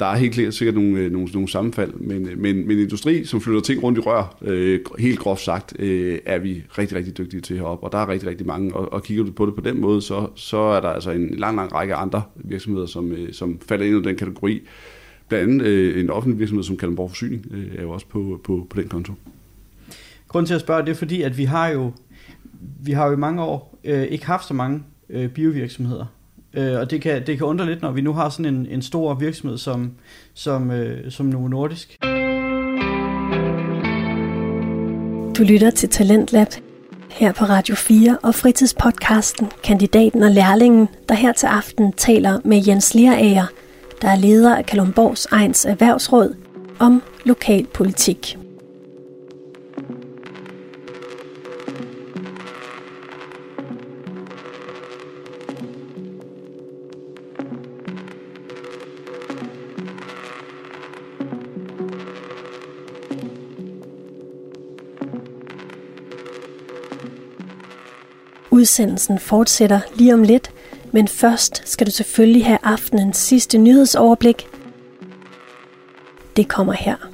der er helt klart sikkert nogle, øh, nogle, nogle sammenfald, men, øh, men, men industri, som flytter ting rundt i rør, øh, helt groft sagt, øh, er vi rigtig, rigtig dygtige til heroppe, og der er rigtig, rigtig mange, og, og kigger du på det på den måde, så, så er der altså en lang, lang række andre virksomheder, som, øh, som falder ind i den kategori. Blandt andet øh, en offentlig virksomhed som Kalundborg Forsyning øh, er jo også på, på, på den konto. Grunden til at spørge, det er fordi, at vi har jo, vi har jo i mange år øh, ikke haft så mange øh, biovirksomheder Øh, og det kan, det kan undre lidt, når vi nu har sådan en, en stor virksomhed som, som, øh, som Novo Nordisk. Du lytter til Talentlab her på Radio 4 og fritidspodcasten Kandidaten og Lærlingen, der her til aften taler med Jens Lerager, der er leder af Kalumborgs Ejens Erhvervsråd, om lokalpolitik. Udsendelsen fortsætter lige om lidt, men først skal du selvfølgelig have aftenens sidste nyhedsoverblik. Det kommer her.